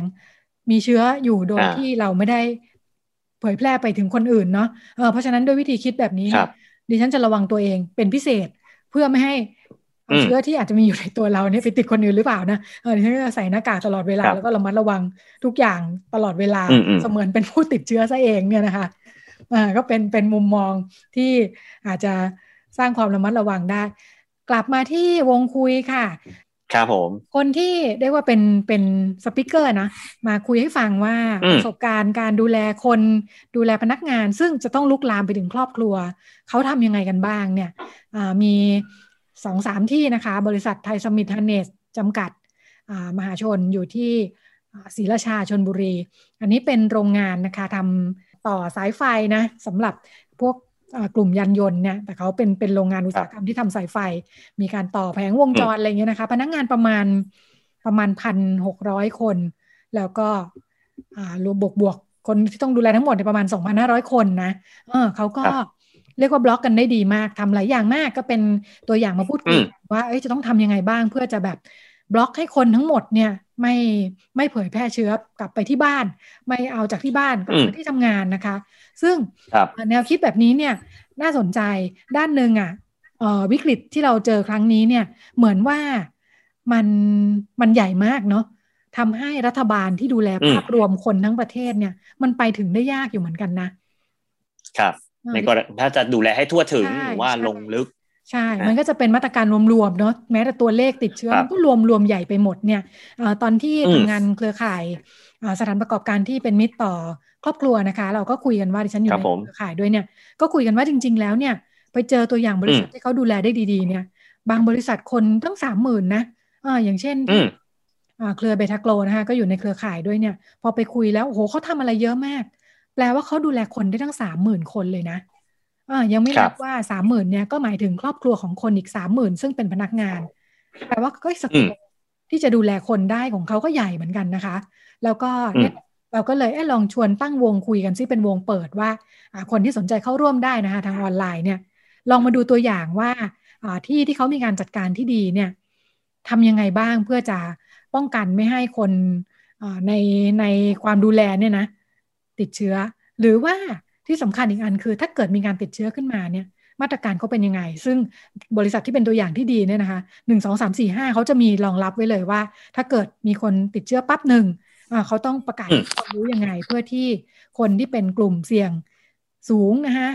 [SPEAKER 2] มีเชื้ออยู่โดย
[SPEAKER 3] อ่า
[SPEAKER 2] ที่เราไม่ได้เผยแพร่ไปถึงคนอื่นเนาะเออเพราะฉะนั้นด้วยวิธีคิดแบบนี้
[SPEAKER 3] ครับ
[SPEAKER 2] ดิฉันจะระวังตัวเองเป็นพิเศษเพื่อไม่ให้เอา
[SPEAKER 3] อืม
[SPEAKER 2] เชื้อที่อาจจะมีอยู่ในตัวเราเนี่ยไปติดคนอื่นหรือเปล่านะเออดิฉันก็จะใส่หน้ากากตลอดเวลา
[SPEAKER 3] ครับ
[SPEAKER 2] แล้วก็ระมัดระวังทุกอย่างตลอดเวลา
[SPEAKER 3] อืมอืม
[SPEAKER 2] เสมือนเป็นผู้ติดเชื้อซะเองเนี่ยนะคะอ่าก็เป็นเป็นมุมมองที่อาจจะสร้างความระมัดระวังได้ กลับมาที่วงคุยค่ะ
[SPEAKER 3] ครับผม
[SPEAKER 2] คนที่เรียกว่าเป็นเป็นสปิเกอร์นะ มาคุยให้ฟังว่า
[SPEAKER 3] อืม
[SPEAKER 2] ประสบการณ์การดูแลคนดูแลพนักงาน ซึ่งจะต้องลุกลามไปถึงครอบครัว เขาทำยังไงกันบ้างเนี่ยอ่ามีสองสามที่นะคะ บริษัทไทยสมิธฮันเนสจำกัดมหาชนอยู่ที่ศรีราชาชนบุรี อันนี้เป็นโรงงานนะคะทำต่อสายไฟนะสำหรับพวก กลุ่มยานยนต์เนี่ยแต่เขาเป็นเป็นโรงงานอุตสาหกรรมที่ทำสายไฟ มีการต่อแผงวงจรอะไรเงี้ยนะคะ พนักงานประมาณประมาณพันหกร้อยคน แล้วก็รวมบวกบวกคนที่ต้องดูแลทั้งหมดประมาณสองพันห้าร้อยคนนะเออเขาก็เรียกว่าบล็อกกันได้ดีมากทำหลายอย่างมากก็เป็นตัวอย่างมาพูดคุยว่าเอ้ยจะต้องทำยังไงบ้างเพื่อจะแบบบล็อกให้คนทั้งหมดเนี่ย ไม่ไม่เผยแพร่เชื้อกลับไปที่บ้าน ไม่เอาจากที่บ้านกลับไปที่ทำงานนะคะ ซึ่งแนวคิดแบบนี้เนี่ยน่าสนใจด้านหนึ่งอะวิกฤตที่เราเจอครั้งนี้เนี่ยเหมือนว่ามันมันใหญ่มากเนาะทำให้รัฐบาลที่ดูแลภาพรวมคนทั้งประเทศเนี่ย มันไปถึงได้ยากอยู่เหมือนกันนะ
[SPEAKER 3] ครับ ในกรณีถ้าจะดูแลให้ทั่วถึงหรือว่าลงลึก
[SPEAKER 2] ใช่ มันก็จะเป็นมาตรการรวมๆเนาะแม้แต่ตัวเลขติดเชื้อมันก็รวมรวมใหญ่ไปหมดเนี่ยอตอนที่ทำงานเครือข่ายสถานประกอบการที่เป็นมิตรต่อครอบครัวนะคะ เราก็คุยกันว่าดิฉันอยู่ในเครือข่ายด้วยเนี่ย ก็คุยกันว่าจริง ๆ แล้วเนี่ย ไปเจอตัวอย่างบริษัทที่เขาดูแลได้ดีๆ เนี่ย บางบริษัทคนตั้งสามหมื่นนะอ่าอย่างเช่นเครือเบทาโกรนะคะก็อยู่ในเครือข่ายด้วยเนี่ย พอไปคุยแล้วโอ้โหเขาทำอะไรเยอะมาก แปลว่าเขาดูแลคนได้ตั้งสามหมื่นคนเลยนะอ่า ยังไม่นับว่าสามหมื่นเนี่ยก็หมายถึงครอบครัวของคนอีกสามหมื่นซึ่งเป็นพนักงานแปลว่าก็สกิลที่จะดูแลคนได้ของเขาก็ใหญ่เหมือนกันนะคะ แล้วก็เนี่ยเราก็เลยเอลองชวนตั้งวงคุยกันซิเป็นวงเปิดว่า คนที่สนใจเข้าร่วมได้นะคะ ทางออนไลน์เนี่ย ลองมาดูตัวอย่างว่าที่ที่เขามีการจัดการที่ดีเนี่ยทำยังไงบ้างเพื่อจะป้องกันไม่ให้คนในในความดูแลเนี่ยนะ ติดเชื้อ หรือว่า ที่สำคัญอีกอันคือ ถ้าเกิดมีการติดเชื้อขึ้นมาเนี่ยมาตรการเขาเป็นยังไง ซึ่งบริษัทที่เป็นตัวอย่างที่ดีเนี่ยนะคะหนึ่งสองสามสี่ห้าเขาจะมีรองรับไว้เลยว่า ถ้าเกิดมีคนติดเชื้อปั๊บหนึ่งเขาต้องประกาศความรู้ยังไง เพื่อที่คนที่เป็นกลุ่มเสี่ยงสูงนะคะ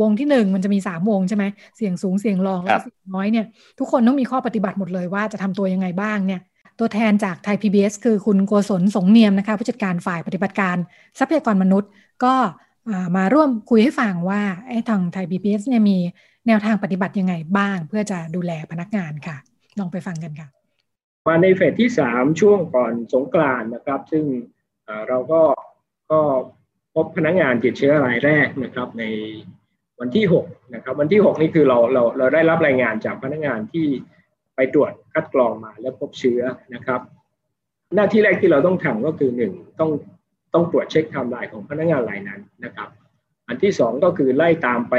[SPEAKER 2] วงที่หนึ่งมันจะมีสามวงใช่ไหมเสี่ยงสูงเสี่ยงรองแล้วเสี่ยงน้อยเนี่ยทุกคนต้องมีข้อปฏิบัติหมดเลยว่าจะทำตัวยังไงบ้างเนี่ยตัวแทนจากไทย PBS คือคุณโกศลสงเนียมนะคะผู้จัดการฝ่ายปฏิบัติการทรัพยากรมนุษย์ ก็ มาร่วมคุยให้ฟังว่าไอ้ทางไทย PBS เนี่ยมีแนวทางปฏิบัติยังไงบ้าง เพื่อจะดูแลพนักงานค่ะ ลองไปฟังกันค่ะ
[SPEAKER 4] มาในเฟสที่สามช่วงก่อนสงกรานนะครับ ซึ่งเราก็ก็พบพนักงานติดเชื้อรายแรกนะครับ ในวันที่6นะครับ วันที่ 6 นี่คือเราเราเราได้รับรายงานจากพนักงานที่ไปตรวจคัดกรองมาแล้วพบเชื้อนะครับ หน้าที่แรกที่เราต้องทำก็คือหนึ่งต้อง ต้องตรวจเช็คไทม์ไลน์ของพนักงานรายนั้นนะครับ อันที่สองก็คือไล่ตามไป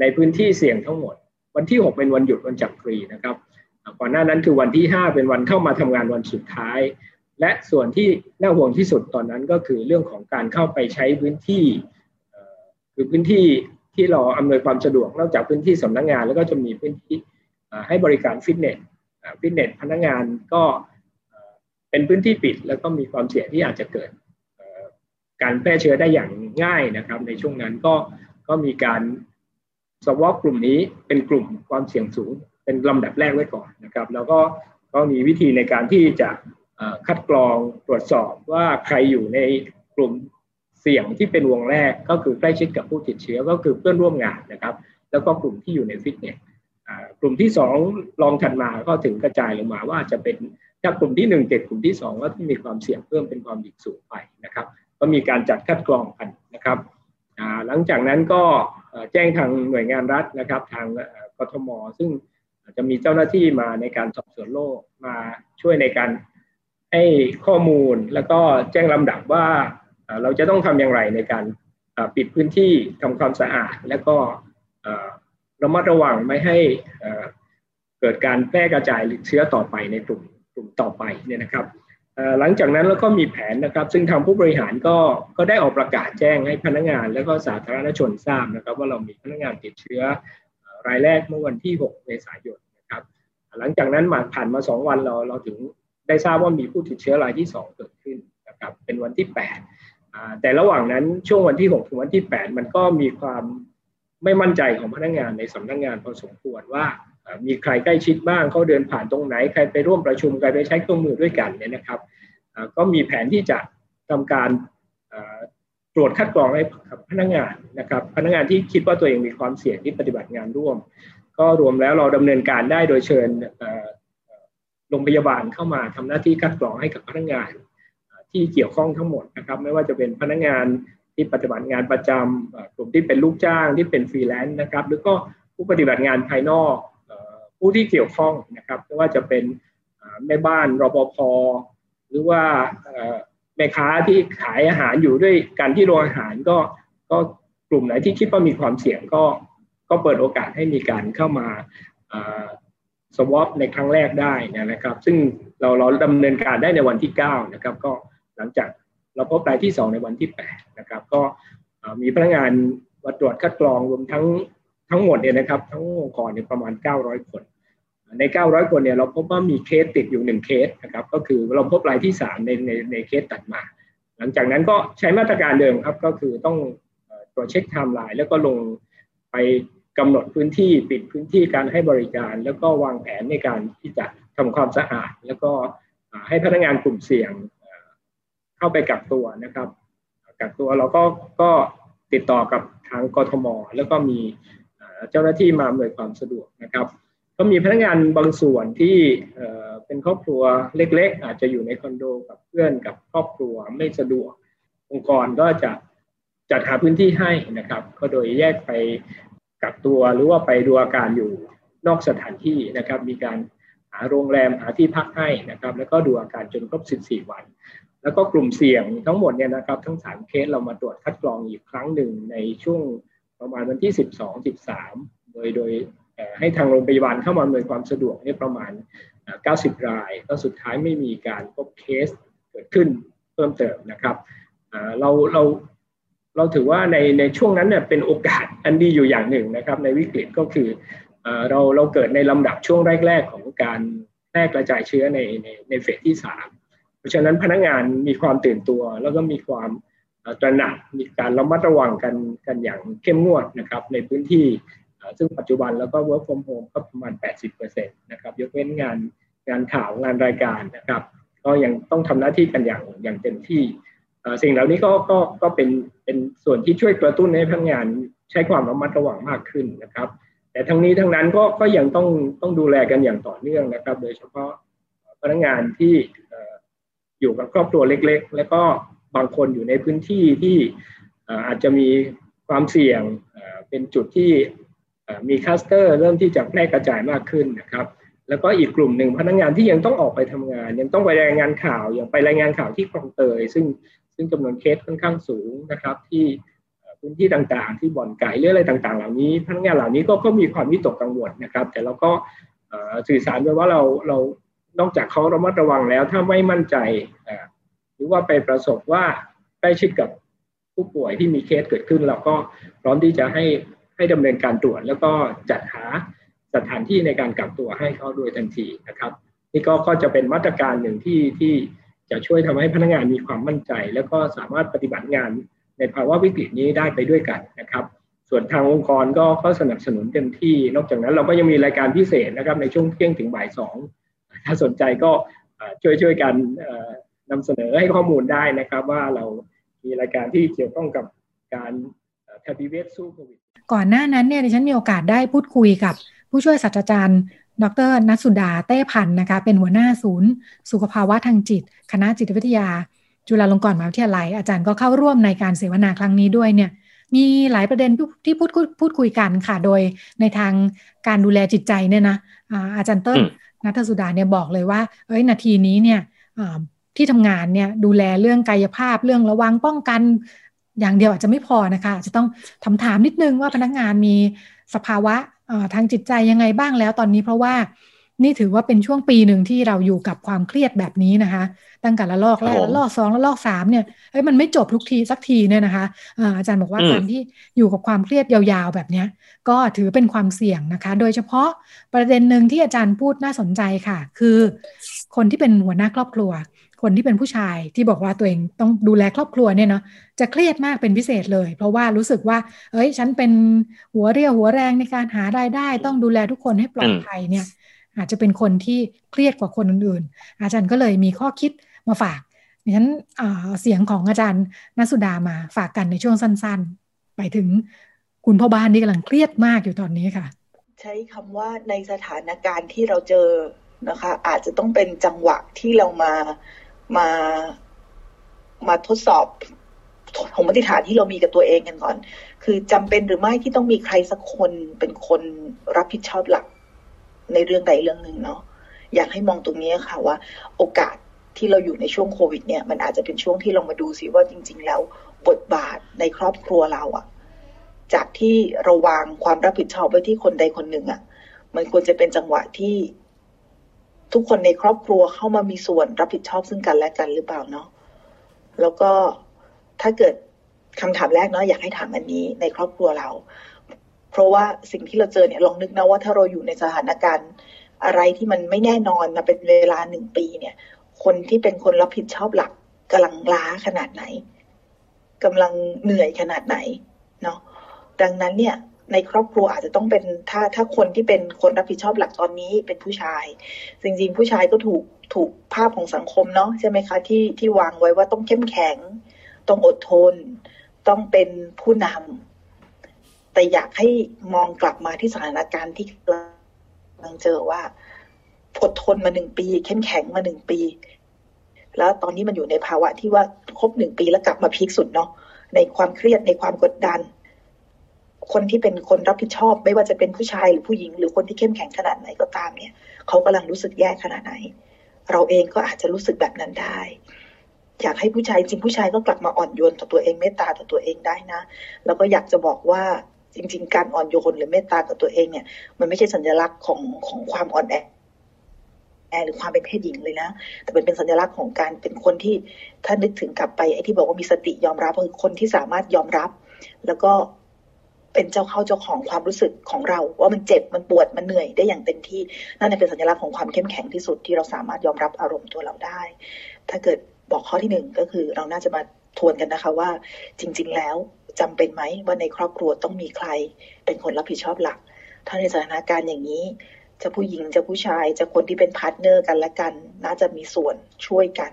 [SPEAKER 4] ในพื้นที่เสี่ยงทั้งหมด วันที่ 6 เป็นวันหยุดวันจักรีนะครับก่อนหน้านั้นคือวันที่ 5 เป็นวันเข้ามาทำงานวันสุดท้าย และส่วนที่น่าห่วงที่สุดตอนนั้นก็คือเรื่องของการเข้าไปใช้พื้นที่คือพื้นที่ที่เราอำนวยความสะดวกนอกจากพื้นที่สำนักงงาน แล้วก็จะมีพื้นที่ให้บริการฟิตเนสฟิตเนสพนักงานก็เป็นพื้นที่ปิดแล้วก็มีความเสี่ยงที่อาจจะเกิด การแพร่เชื้อได้อย่างง่ายนะครับ ในช่วงนั้นก็ก็มีการสวอปกลุ่มนี้เป็นกลุ่มความเสี่ยงสูง เป็นลำดับแรกไว้ก่อนนะครับ แล้วก็ก็มีวิธีในการที่จะคัดกรองตรวจสอบว่าใครอยู่ในกลุ่มเสี่ยงที่เป็นวงแรกก็คือใกล้ชิดกับผู้ติดเชื้อก็คือเพื่อนร่วมงานนะครับ แล้วก็กลุ่มที่อยู่ในฟิตเนสกลุ่มที่สองลองถัดมาก็ถึงกระจายลงมาว่าจะเป็นถ้ากลุ่มที่หนึ่งเจ็ดกลุ่มที่สองก็ที่มีความเสี่ยงเพิ่มเป็นความดิกสูงไปนะครับ ก็มีการจัดคัดกรองกันนะครับหลังจากนั้นก็แจ้งทางหน่วยงานรัฐนะครับ ทางกทม ซึ่งจะมีเจ้าหน้าที่มาในการสอบสวนโรคมาช่วยในการให้ข้อมูลแล้วก็แจ้งลำดับว่าเราจะต้องทำอย่างไรในการปิดพื้นที่ทำความสะอาด และก็ระมัดระวังไม่ให้เกิดการแพร่กระจายเชื้อต่อไปในกลุ่มกลุ่มต่อไปเนี่ยนะครับ หลังจากนั้นเราก็มีแผนนะครับ ซึ่งทางผู้บริหารก็ก็ได้ออกประกาศแจ้งให้พนักงานและก็สาธารณชนทราบนะครับ ว่าเรามีพนักงานติดเชื้อรายแรกเมื่อวันที่ 6 เมษายนนะครับ หลังจากนั้นมาผ่านมา 2 วันเราเราถึงได้ทราบว่ามีผู้ติดเชื้อรายที่ 2 เกิดขึ้นนะครับเป็นวันที่ 8 แต่ระหว่างนั้นช่วงวันที่ 6 ถึงวันที่ 8 มันก็มีความไม่มั่นใจของพนักงานในสำนักงงานพอสมควรว่า มีใครใกล้ชิดบ้างเขาเดินผ่านตรงไหนใครไปร่วมประชุมใครไปใช้เครื่องมือด้วยกันเนี่ยนะครับก็มีแผนที่จะทำการตรวจคัดกรองให้พนักงานนะครับ พนักงานที่คิดว่าตัวเองมีความเสี่ยงที่ปฏิบัติงานร่วม ก็รวมแล้วเราดำเนินการได้โดยเชิญโรงพยาบาลเข้ามาทำหน้าที่คัดกรองให้กับพนักงานที่เกี่ยวข้องทั้งหมดนะครับ ไม่ว่าจะเป็นพนักงานที่ปฏิบัติงานประจำกลุ่มที่เป็นลูกจ้างที่เป็นฟรีแลนซ์นะครับหรือก็ผู้ปฏิบัติงานภายนอก ผู้ที่เกี่ยวข้องนะครับไม่ว่าจะเป็นแม่บ้านรปภหรือว่าแม่ค้าที่ขายอาหารอยู่ด้วยกันที่โรงอาหารก็ก็กลุ่มไหนที่คิดว่ามีความเสี่ยงก็ก็เปิดโอกาสให้มีการเข้ามาสวอปในครั้งแรกได้นะครับ ซึ่งเราเราดำเนินการได้ในวันที่ 9 นะครับ ก็หลังจากเราพบรายที่ 2 ในวันที่ 8 นะครับ ก็มีพนักงานมาตรวจคัดกรองรวมทั้ง ทั้งหมดเนี่ยนะครับทั้งองค์กรเนี่ยประมาณ 900 คน ใน 900 คนเนี่ยเราพบว่ามีเคสติดอยู่ 1 เคสนะครับก็คือเราพบรายที่ 3 ในในในเคสตัดมา หลังจากนั้นก็ใช้มาตรการเดิมครับก็คือต้องตรวจเช็คไทม์ไลน์แล้วก็ลงไปกำหนดพื้นที่ปิดพื้นที่การให้บริการ แล้วก็วางแผนในการที่จะทำความสะอาด แล้วก็ให้พนักงานกลุ่มเสี่ยงเข้าไปกักตัวนะครับกักตัวเราก็ก็ติดต่อกับทางกทม แล้วก็มี เจ้าหน้าที่มาอำนวยความสะดวกนะครับ ก็มีพนักงานบางส่วนที่เป็นครอบครัวเล็ก ๆ อาจจะอยู่ในคอนโดกับเพื่อนกับครอบครัวไม่สะดวก องค์กรก็จะจัดหาพื้นที่ให้นะครับ ก็โดยแยกไปกักตัวหรือว่าไปดูอาการอยู่นอกสถานที่นะครับ มีการหาโรงแรมหาที่พักให้นะครับ แล้วก็ดูอาการจนครบ 14 วัน แล้วก็กลุ่มเสี่ยงทั้งหมดเนี่ยนะครับ ทั้งสามเคสเรามาตรวจคัดกรองอีกครั้งหนึ่งในช่วง ประมาณวันที่12 13โดยโดยให้ทางโรงพยาบาลเข้ามาอำนวยความสะดวกเนี่ยประมาณ 90 ราย ก็สุดท้ายไม่มีการพบเคสเกิดขึ้นเพิ่มเติมนะครับเราเราเราถือว่าในในช่วงนั้นเนี่ยเป็นโอกาสอันดีอยู่อย่างหนึ่งนะครับ ในวิกฤตก็คือเราเราเกิดในลำดับช่วงแรก ๆ ของการแพร่กระจายเชื้อในในในเฟสที่สามเพราะฉะนั้นพนักงานมีความตื่นตัวแล้วก็มีความ ตระหนักมีการระมัดระวังกันกันอย่างเข้มงวดนะครับในพื้นที่ซึ่งปัจจุบันแล้วก็ work from home ก็ประมาณ 80%นะครับยกเว้นงานงานข่าวงานรายการนะครับ ก็ยังต้องทำหน้าที่กันอย่างอย่างเต็มที่ สิ่งเหล่านี้ก็ก็ก็เป็นเป็นส่วนที่ช่วยกระตุ้นให้พนักงานใช้ความระมัดระวังมากขึ้นนะครับ แต่ทั้งนี้ทั้งนั้นก็ก็ยังต้องต้องดูแลกันอย่างต่อเนื่องนะครับ โดยเฉพาะพนักงานที่อยู่กับครอบครัวเล็ก ๆ แล้วก็ บางคนอยู่ในพื้นที่ที่อาจจะมีความเสี่ยงเป็นจุดที่มีคัสเตอร์เริ่มที่จะแพร่กระจายมากขึ้นนะครับแล้วก็อีกกลุ่มหนึ่งพนักงานที่ยังต้องออกไปทำงาน ยังต้องไปรายงานข่าวอย่างไปรายงานข่าวที่คลองเตย ซึ่งซึ่งจำนวนเคสค่อนข้างสูงนะครับ ที่พื้นที่ต่างๆ ที่บ่อนไก่หรืออะไรต่างๆ เหล่านี้ พนักงานเหล่านี้ก็ก็มีความวิตกกังวลนะครับ แต่เราก็สื่อสารไปว่าเราเรานอกจากเขาระมัดระวังแล้วถ้าไม่มั่นใจ หรือว่าไปประสบว่าใกล้ชิดกับผู้ป่วยที่มีเคสเกิดขึ้น เราก็พร้อมที่จะให้ให้ดำเนินการตรวจ แล้วก็จัดหาสถานที่ในการกักตัวให้เขาโดยทันทีนะครับ นี่ก็ก็จะเป็นมาตรการหนึ่งที่ที่จะช่วยทำให้พนักงานมีความมั่นใจ แล้วก็สามารถปฏิบัติงานในภาวะวิกฤตนี้ได้ไปด้วยกันนะครับ ส่วนทางองค์กรก็ก็สนับสนุนเต็มที่ นอกจากนั้นเราก็ยังมีรายการพิเศษนะครับในช่วงเที่ยงถึงบ่ายสองถ้าสนใจก็ช่วยช่วยกัน นำเสนอให้ข้อมูลได้นะครับ ว่าเรามีรายการที่เกี่ยวข้องกับการแทบิเวสสู้โควิด
[SPEAKER 2] ก่อนหน้านั้นเนี่ยดิฉันมีโอกาสได้พูดคุยกับ ผู้ช่วยศาสตราจารย์ ดรนัสุดาเต้พันธ์นะคะเป็นหัวหน้าศูนย์ สุขภาวะทางจิต คณะจิตวิทยา จุฬาลงกรณ์มหาวิทยาลัย อาจารย์ก็เข้าร่วมในการเสวนาครั้งนี้ด้วยเนี่ยมีหลายประเด็นที่พูดพูดคุยกันค่ะ โดยในทางการดูแลจิตใจเนี่ยนะอาจารย์เต้นนัทสุดาเนี่ยบอกเลยว่า เอ้ยนาทีนี้เนี่ย ที่ทำงานเนี่ยดูแลเรื่องกายภาพเรื่องระวังป้องกัน อย่างเดียวอาจจะไม่พอนะคะ จะต้องถามถามนิดนึงว่าพนักงานมีสภาวะทางจิตใจยังไงบ้างแล้วตอนนี้เพราะว่านี่ถือว่าเป็นช่วงปีหนึ่งที่เราอยู่กับความเครียดแบบนี้นะคะ ตั้งแต่ละลอกแรกละลอกสองละลอกสามเนี่ยเอ้ยมันไม่จบทุกทีสักทีเนี่ยนะคะอาจารย์บอกว่าการที่อยู่กับความเครียดยาวๆแบบนี้ก็ถือเป็นความเสี่ยงนะคะ โดยเฉพาะประเด็นหนึ่งที่อาจารย์พูดน่าสนใจค่ะ คือ คนที่เป็นหัวหน้าครอบครัว คนที่เป็นผู้ชายที่บอกว่าตัวเองต้องดูแลครอบครัวเนี่ยเนาะจะเครียดมากเป็นพิเศษเลย เพราะว่ารู้สึกว่า เอ้ย ฉันเป็นหัวเรี่ยวหัวแรงในการหารายได้ ต้องดูแลทุกคนให้ปลอดภัยเนี่ย อาจจะเป็นคนที่เครียดกว่าคนอื่นๆ อาจารย์ก็เลยมีข้อคิดมาฝากดิฉันเสียงของอาจารย์นสุดามาฝากกันในช่วงสั้นๆ ไปถึงคุณพ่อบ้านที่กำลังเครียดมากอยู่ตอนนี้ค่ะ
[SPEAKER 5] ใช้คำว่าในสถานการณ์ที่เราเจอนะคะ อาจจะต้องเป็นจังหวะที่เรามา มามาทดสอบของมติฐานที่เรามีกับตัวเองกันก่อน คือจำเป็นหรือไม่ที่ต้องมีใครสักคนเป็นคนรับผิดชอบหลัก ในเรื่องใดเรื่องหนึ่งเนาะอยากให้มองตรงนี้ค่ะว่า โอกาสที่เราอยู่ในช่วงโควิด เนี่ย มันอาจจะเป็นช่วงที่เรามาดูสิว่าจริง ๆ แล้ว บทบาทในครอบครัวเราอะจากที่ราวางความรับผิดชอบไว้ที่คนใดคนหนึ่งอะมันควรจะเป็นจังหวะที่ ทุกคนในครอบครัวเข้ามามีส่วนรับผิดชอบซึ่งกันและกันหรือเปล่าเนาะแล้วก็ถ้าเกิดคำถามแรกเนาะอยากให้ถามอันนี้ในครอบครัวเรา เพราะว่าสิ่งที่เราเจอเนี่ยลองนึกนะว่าถ้าเราอยู่ในสถานการณ์อะไรที่มันไม่แน่นอนมาเป็นเวลาหนึ่งปีเนี่ย คนที่เป็นคนรับผิดชอบหลักกำลังล้าขนาดไหนกำลังเหนื่อยขนาดไหนเนาะดังนั้นเนี่ย ในครอบครัวอาจจะต้องเป็นถ้าถ้าคนที่เป็นคนรับผิดชอบหลักตอนนี้เป็นผู้ชาย จริงๆผู้ชายก็ถูกถูกภาพของสังคมเนาะใช่ไหมคะที่ที่วางไว้ว่าต้องเข้มแข็ง ต้องอดทน ต้องเป็นผู้นำแต่อยากให้มองกลับมาที่สถานการณ์ที่กำลังเจอว่าอดทนมาหนึ่งปี เข้มแข็งมาหนึ่งปี แล้วตอนนี้มันอยู่ในภาวะที่ว่าครบหนึ่งปีแล้วกลับมาพีคสุดเนาะในความเครียดในความกดดัน คนที่เป็นคนรับผิดชอบ ไม่ว่าจะเป็นผู้ชายหรือผู้หญิง หรือคนที่เข้มแข็งขนาดไหนก็ตามเนี่ยเขากำลังรู้สึกแย่ขนาดไหน เราเองก็อาจจะรู้สึกแบบนั้นได้ อยากให้ผู้ชายจริงผู้ชายก็กลับมาอ่อนโยนต่อตัวเองเมตตาต่อตัวเองได้นะ แล้วก็อยากจะบอกว่าจริง ๆ การอ่อนโยนหรือเมตตากับตัวเองเนี่ย มันไม่ใช่สัญลักษณ์ของของความอ่อนแอแอหรือความเป็นเพศหญิงเลยนะ แต่เป็นเป็นสัญลักษณ์ของการเป็นคนที่ถ้านึกถึงกลับไปไอ้ที่บอกว่ามีสติยอมรับคือคนที่สามารถยอมรับ แล้วก็ เป็นเจ้าเข้าเจ้าของความรู้สึกของเรา ว่ามันเจ็บมันปวดมันเหนื่อยได้อย่างเต็มที่ นั่นเป็นสัญลักษณ์ของความเข้มแข็งที่สุดที่เราสามารถยอมรับอารมณ์ตัวเราได้ ถ้าเกิดบอกข้อที่หนึ่งก็คือเราน่าจะมาทวนกันนะคะว่า จริง ๆ แล้วจำเป็นไหมว่าในครอบครัวต้องมีใคร เป็นคนรับผิดชอบหลัก ถ้าในสถานการณ์อย่างนี้ จะผู้หญิงจะผู้ชายจะคนที่เป็น partner กันและกัน น่าจะมีส่วนช่วยกัน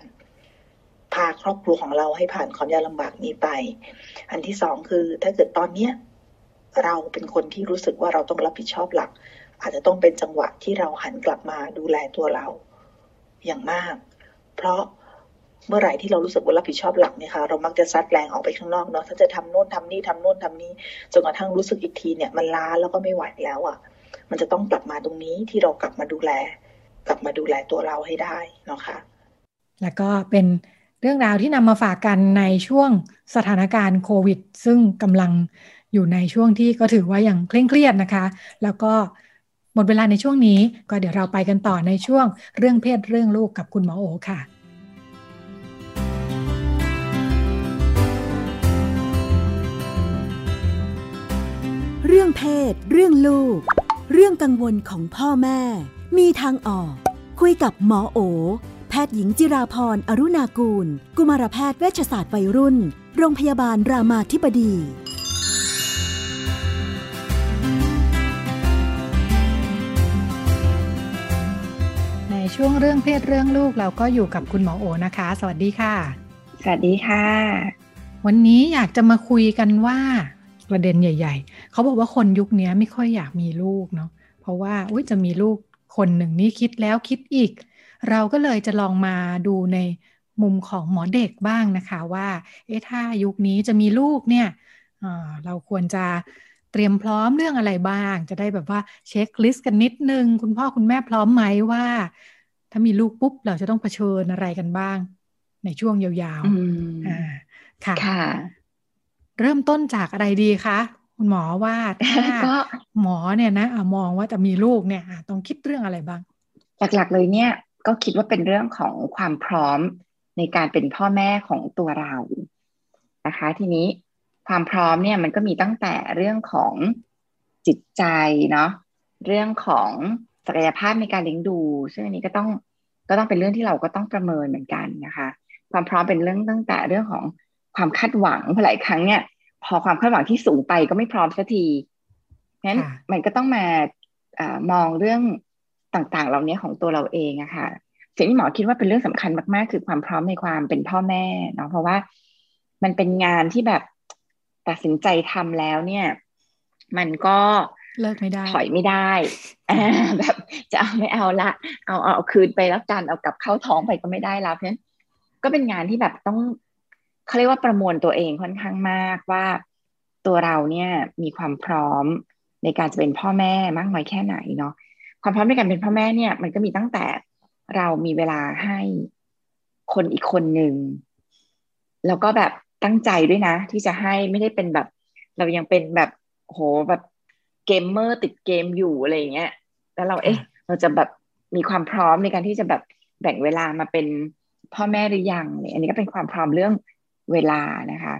[SPEAKER 5] พาครอบครัวของเราให้ผ่านความยากลำบากนี้ไป อันที่สองคือ ถ้าเกิดตอนเนี้ย เราเป็นคนที่รู้สึกว่าเราต้องรับผิดชอบหลัก อาจจะต้องเป็นจังหวะที่เราหันกลับมาดูแลตัวเราอย่างมาก เพราะเมื่อไหร่ที่เรารู้สึกว่ารับผิดชอบหลักเนี่ยค่ะเรามักจะซัดแรงออกไปข้างนอกเนาะถ้าจะทำโน่นทำนี่ทำโน่นทำนี้จนกระทั่งรู้สึกอีกทีเนี่ยมันล้าแล้วก็ไม่ไหวแล้วอะ่ะ มันจะต้องกลับมาตรงนี้ที่เรากลับมาดูแล กลับมาดูแลตัวเราให้ได้เนาะคะ่ะ
[SPEAKER 2] แล้วก็เป็นเรื่องราวที่นำมาฝากกันในช่วงสถานการณ์โควิด ซึ่งกำลัง อยู่ในช่วงที่ก็ถือว่าอย่างเคร่งเครียดนะคะ แล้วก็หมดเวลาในช่วงนี้ ก็เดี๋ยวเราไปกันต่อในช่วงเรื่องเพศเรื่องลูกกับคุณหมอโอค่ะ
[SPEAKER 6] เรื่องเพศ เรื่องลูก เรื่องกังวลของพ่อแม่ มีทางออก คุยกับหมอโอ แพทย์หญิงจิราพรอรุณากูล กุมารแพทย์เวชศาสตร์วัยรุ่น โรงพยาบาลรามาธิบดี
[SPEAKER 2] ช่วงเรื่องเพศเรื่องลูกเราก็อยู่กับคุณหมอโอนะคะ สวัสดีค่ะ
[SPEAKER 7] สวัสดีค่ะ
[SPEAKER 2] วันนี้อยากจะมาคุยกันว่าประเด็นใหญ่ ๆ เขาบอกว่าคนยุคนี้ไม่ค่อยอยากมีลูกเนาะเพราะว่าอุ้ยจะมีลูกคนหนึ่งนี่คิดแล้วคิดอีก เราก็เลยจะลองมาดูในมุมของหมอเด็กบ้างนะคะว่า เอ๊ะถ้ายุคนี้จะมีลูกเนี่ยเราควรจะเตรียมพร้อมเรื่องอะไรบ้าง จะได้แบบว่าเช็คลิสต์กันนิดนึง คุณพ่อคุณแม่พร้อมไหมว่า ถ้ามีลูกปุ๊บเราจะต้องเผชิญอะไรกันบ้าง ในช่วงยาวๆอ่าค่ะ
[SPEAKER 7] ค่ะ
[SPEAKER 2] เริ่มต้นจากอะไรดีคะคุณหมอว่าถ้าหมอเนี่ยนะมองว่าจะมีลูกเนี่ยต้องคิดเรื่องอะไรบ้าง
[SPEAKER 7] หลักๆเลยเนี่ยก็คิดว่าเป็นเรื่องของความพร้อมในการเป็นพ่อแม่ของตัวเรานะคะ ทีนี้ความพร้อมเนี่ยมันก็มีตั้งแต่เรื่องของจิตใจเนาะเรื่องของศักยภาพในการเลี้ยงดู ซึ่งอันนี้ก็ต้อง ก็ต้องเป็นเรื่องที่เราก็ต้องประเมินเหมือนกันนะคะ ความพร้อมเป็นเรื่องตั้งแต่เรื่องของความคาดหวังหลายครั้งเนี่ย พอความคาดหวังที่สูงไปก็ไม่พร้อมสักทีงั้นมันก็ต้องมาอมองเรื่องต่างๆ เหล่านี้ของตัวเราเองอะค่ะสิ่งที่หมอคิดว่าเป็นเรื่องสำคัญมากๆ คือความพร้อมในความเป็นพ่อแม่เนาะเพราะว่ามันเป็นงานที่แบบตัดสินใจทำแล้วเนี่ย มันก็
[SPEAKER 2] เลิกไม่ได้
[SPEAKER 7] ถอยไม่ได้แบบจะเอาไม่เอาละเอาเอาคืนไปแล้วกันเอากลับเข้าท้องไปก็ไม่ได้แล้วเพราะฉะนั้นก็เป็นงานที่แบบต้องเขาเรียกว่าประมวลตัวเองค่อนข้างมากว่าตัวเราเนี่ยมีความพร้อมในการจะเป็นพ่อแม่มากน้อยแค่ไหนเนาะความพร้อมในการเป็นพ่อแม่เนี่ย มันก็มีตั้งแต่เรามีเวลาให้คนอีกคนหนึ่งแล้วก็แบบตั้งใจด้วยนะ ที่จะให้ไม่ได้เป็นแบบ เรายังเป็นแบบโหแบบ เกมเมอร์ติดเกมอยู่อะไรเงี้ย แล้วเราเอ๊ะ เราจะแบบมีความพร้อมในการที่จะแบบแบ่งเวลามาเป็นพ่อแม่หรือยังเนี่ยอันนี้ก็เป็นความพร้อมเรื่องเวลานะคะ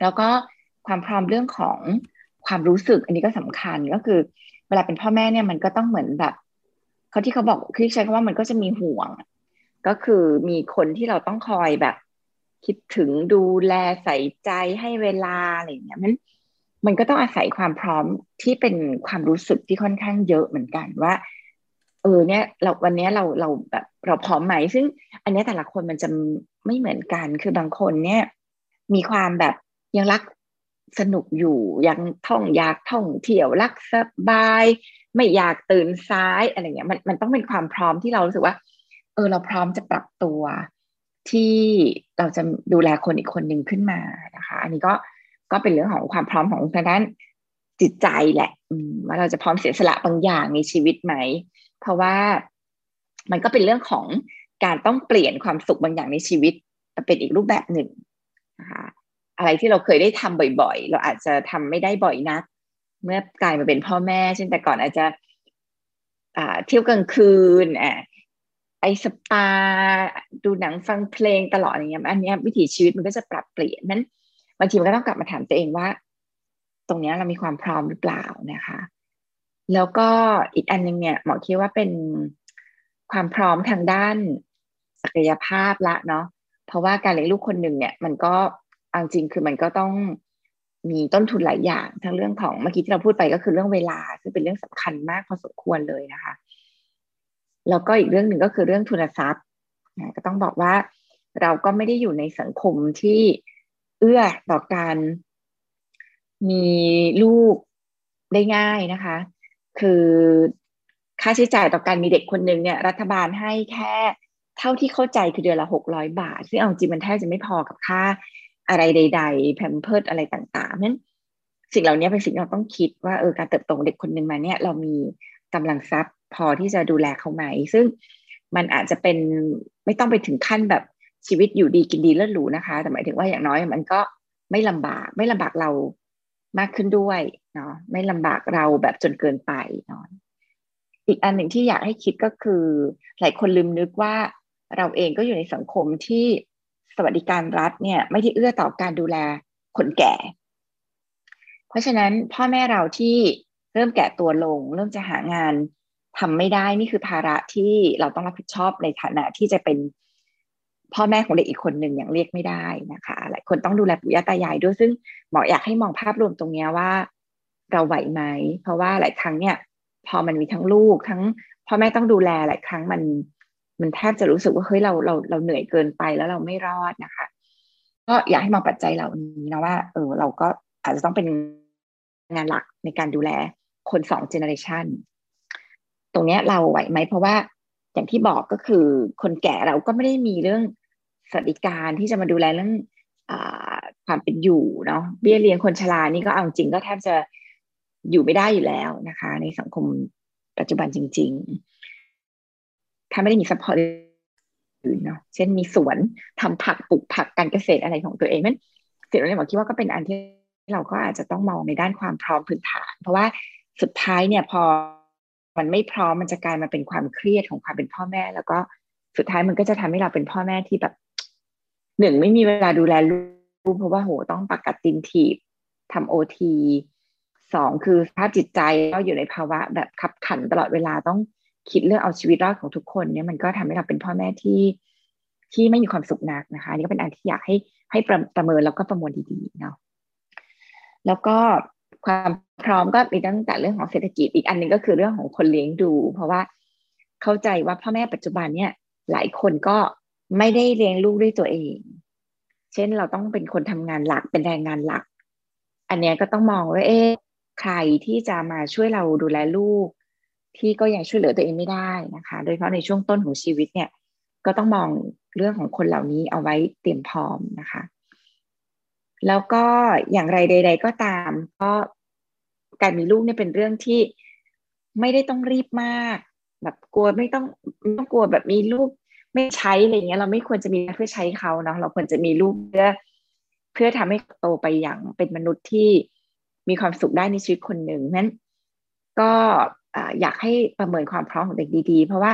[SPEAKER 7] แล้วก็ความพร้อมเรื่องของความรู้สึก อันนี้ก็สำคัญก็คือ เวลาเป็นพ่อแม่เนี่ยมันก็ต้องเหมือนแบบเขาที่เขาบอกคือใช้คำว่ามันก็จะมีห่วง ก็คือมีคนที่เราต้องคอยแบบ คิดถึงดูแลใส่ใจให้เวลาอะไรอย่างเงี้ยมัน มันก็ต้องอาศัยความพร้อมที่เป็นความรู้สึกที่ค่อนข้างเยอะเหมือนกันว่า เออเนี่ยเราวันนี้เราเราแบบเราพร้อมไหมซึ่ง อันนี้แต่ละคนมันจะไม่เหมือนกัน คือบางคนเนี่ย มีความแบบยังรักสนุกอยู่ยังท่องอยากท่องเที่ยวรักสบาย ไม่อยากตื่นซ้ายอะไรเงี้ยมันมันต้องเป็นความพร้อมที่เรารู้สึกว่า เออเราพร้อมจะปรับตัวที่เราจะดูแลคนอีกคนหนึ่งขึ้นมานะคะ อันนี้ก็ ก็เป็นเรื่องของความพร้อมของทางด้านจิตใจแหละว่าเราจะพร้อมเสียสละบางอย่างในชีวิตไหม เพราะว่ามันก็เป็นเรื่องของการต้องเปลี่ยนความสุขบางอย่างในชีวิตเป็นอีกรูปแบบหนึ่งนะคะอะไรที่เราเคยได้ทำบ่อยๆ เราอาจจะทำไม่ได้บ่อยนัก เมื่อกลายมาเป็นพ่อแม่ เช่นแต่ก่อนอาจจะเที่ยวกลางคืนอะไอสปา ดูหนังฟังเพลงตลอดอย่างเงี้ยอันนี้วิถีชีวิตมันก็จะปรับเปลี่ยนนั้น บางทีมันก็ต้องกลับมาถามตัวเองว่า ตรงนี้เรามีความพร้อมหรือเปล่านะคะ แล้วก็อีกอันนึงเนี่ยหมอคิดว่าเป็นความพร้อมทางด้านศักยภาพละเนาะเพราะว่าการเลี้ยงลูกคนหนึ่งเนี่ย มันก็เอาจริงคือมันก็ต้องมีต้นทุนหลายอย่างทั้งเรื่องของเมื่อกี้ที่เราพูดไปก็คือเรื่องเวลา ซึ่งเป็นเรื่องสำคัญมากพอสมควรเลยนะคะแล้วก็อีกเรื่องหนึ่งก็คือเรื่องทุนทรัพย์ก็ต้องบอกว่าเราก็ไม่ได้อยู่ในสังคมที่ เอื้อต่อการมีลูกได้ง่ายนะคะ คือค่าใช้จ่ายต่อการมีเด็กคนหนึ่งเนี่ย รัฐบาลให้แค่เท่าที่เข้าใจคือเดือนละหกร้อยบาท ซึ่งเอาจริงมันแทบจะไม่พอกับค่าอะไรใด ๆ แพมเพิร์ดอะไรต่างๆนั้นสิ่งเหล่านี้เป็นสิ่งที่เราต้องคิดว่าเออการเติบโตเด็กคนหนึ่งมาเนี่ย เรามีกำลังทรัพย์พอที่จะดูแลเขาไหม ซึ่งมันอาจจะเป็นไม่ต้องไปถึงขั้นแบบ ชีวิตอยู่ดีกินดีเลิศหรูนะคะ แต่หมายถึงว่าอย่างน้อยมันก็ไม่ลำบาก ไม่ลำบากเรามากขึ้นด้วยเนาะไม่ลำบากเราแบบจนเกินไปเนาะอีกอันหนึ่งที่อยากให้คิดก็คือ หลายคนลืมนึกว่าเราเองก็อยู่ในสังคมที่สวัสดิการรัฐเนี่ย ไม่ได้เอื้อต่อการดูแลคนแก่ เพราะฉะนั้นพ่อแม่เราที่เริ่มแก่ตัวลง เริ่มจะหางานทำไม่ได้นี่คือภาระที่เราต้องรับผิดชอบในฐานะที่จะเป็น พ่อแม่ของเด็กอีกคนหนึ่งอย่างเรียกไม่ได้นะคะหลายคนต้องดูแลปู่ย่าตายายด้วยซึ่งหมออยากให้มองภาพรวมตรงนี้ว่า เราไหวไหมเพราะว่าหลายครั้งเนี่ย พอมันมีทั้งลูกทั้งพ่อแม่ต้องดูแลหลายครั้งมันมันแทบจะรู้สึกว่าเฮ้ยเราเราเราเหนื่อยเกินไปแล้วเราไม่รอดนะคะ ก็อยากให้มองปัจจัยเหล่านี้นะว่า เออเราก็อาจจะต้องเป็นงานหลักในการดูแลคนสอง generation ตรงนี้เราไหวไหมเพราะว่าอย่างที่บอกก็คือคนแก่เราก็ไม่ได้มีเรื่อง สวัสดิการที่จะมาดูแลเรื่องความเป็นอยู่เนาะเบี้ยเลี้ยงคนชรานี่ก็เอาจริงก็แทบจะอยู่ไม่ได้อยู่แล้วนะคะ ในสังคมปัจจุบันจริง ๆ ถ้าไม่ได้มี support อื่นเนาะเช่นมีสวนทำผักปลูกผักการเกษตรอะไรของตัวเองนั้นสิ่งเหล่านี้ผมคิดว่าก็เป็นอันที่เราก็อาจจะต้องมองในด้านความพร้อมพื้นฐาน เพราะว่าสุดท้ายเนี่ยพอมันไม่พร้อมมันจะกลายมาเป็นความเครียดของความเป็นพ่อแม่ แล้วก็สุดท้ายมันก็จะทำให้เราเป็นพ่อแม่ที่แบบ หนึ่งไม่มีเวลาดูแลลูกเพราะว่าโหต้องประกัดตินทีบทำโอทีสองคือสภาพจิตใจก็อยู่ในภาวะแบบขับขันตลอดเวลาต้องคิดเรื่องเอาชีวิตรอดของทุกคนเนี่ยมันก็ทำให้เราเป็นพ่อแม่ที่ที่ไม่มีความสุขนักนะคะนี่ก็เป็นอันที่อยากให้ให้ประประเมินแล้วก็ประมวลดีๆเนาะแล้วก็ความพร้อมก็มีตั้งแต่เรื่องของเศรษฐกิจอีกอันนึงก็คือเรื่องของคนเลี้ยงดู เพราะว่าเข้าใจว่าพ่อแม่ปัจจุบันเนี่ยหลายคนก็ ไม่ได้เลี้ยงลูกด้วยตัวเอง เช่นเราต้องเป็นคนทำงานหลักเป็นแรงงานหลัก อันนี้ก็ต้องมองว่าเอ๊ะใครที่จะมาช่วยเราดูแลลูก ที่ก็ยังช่วยเหลือตัวเองไม่ได้นะคะ โดยเฉพาะในช่วงต้นของชีวิตเนี่ย ก็ต้องมองเรื่องของคนเหล่านี้เอาไว้เตรียมพร้อมนะคะ แล้วก็อย่างไรใด ๆ ก็ตามก็การมีลูกเนี่ยเป็นเรื่องที่ไม่ได้ต้องรีบมาก แบบกลัวไม่ต้องไม่ต้องกลัวแบบมีลูก ไม่ใช้อะไรเงี้ยเราไม่ควรจะมีเพื่อใช้เขาเนาะเราควรจะมีลูกเพื่อ เพื่อทำให้โตไปอย่างเป็นมนุษย์ที่มีความสุขได้ในชีวิตคนหนึ่งนั้น ก็อยากให้ประเมินความพร้อมของเด็กดีๆ เพราะว่า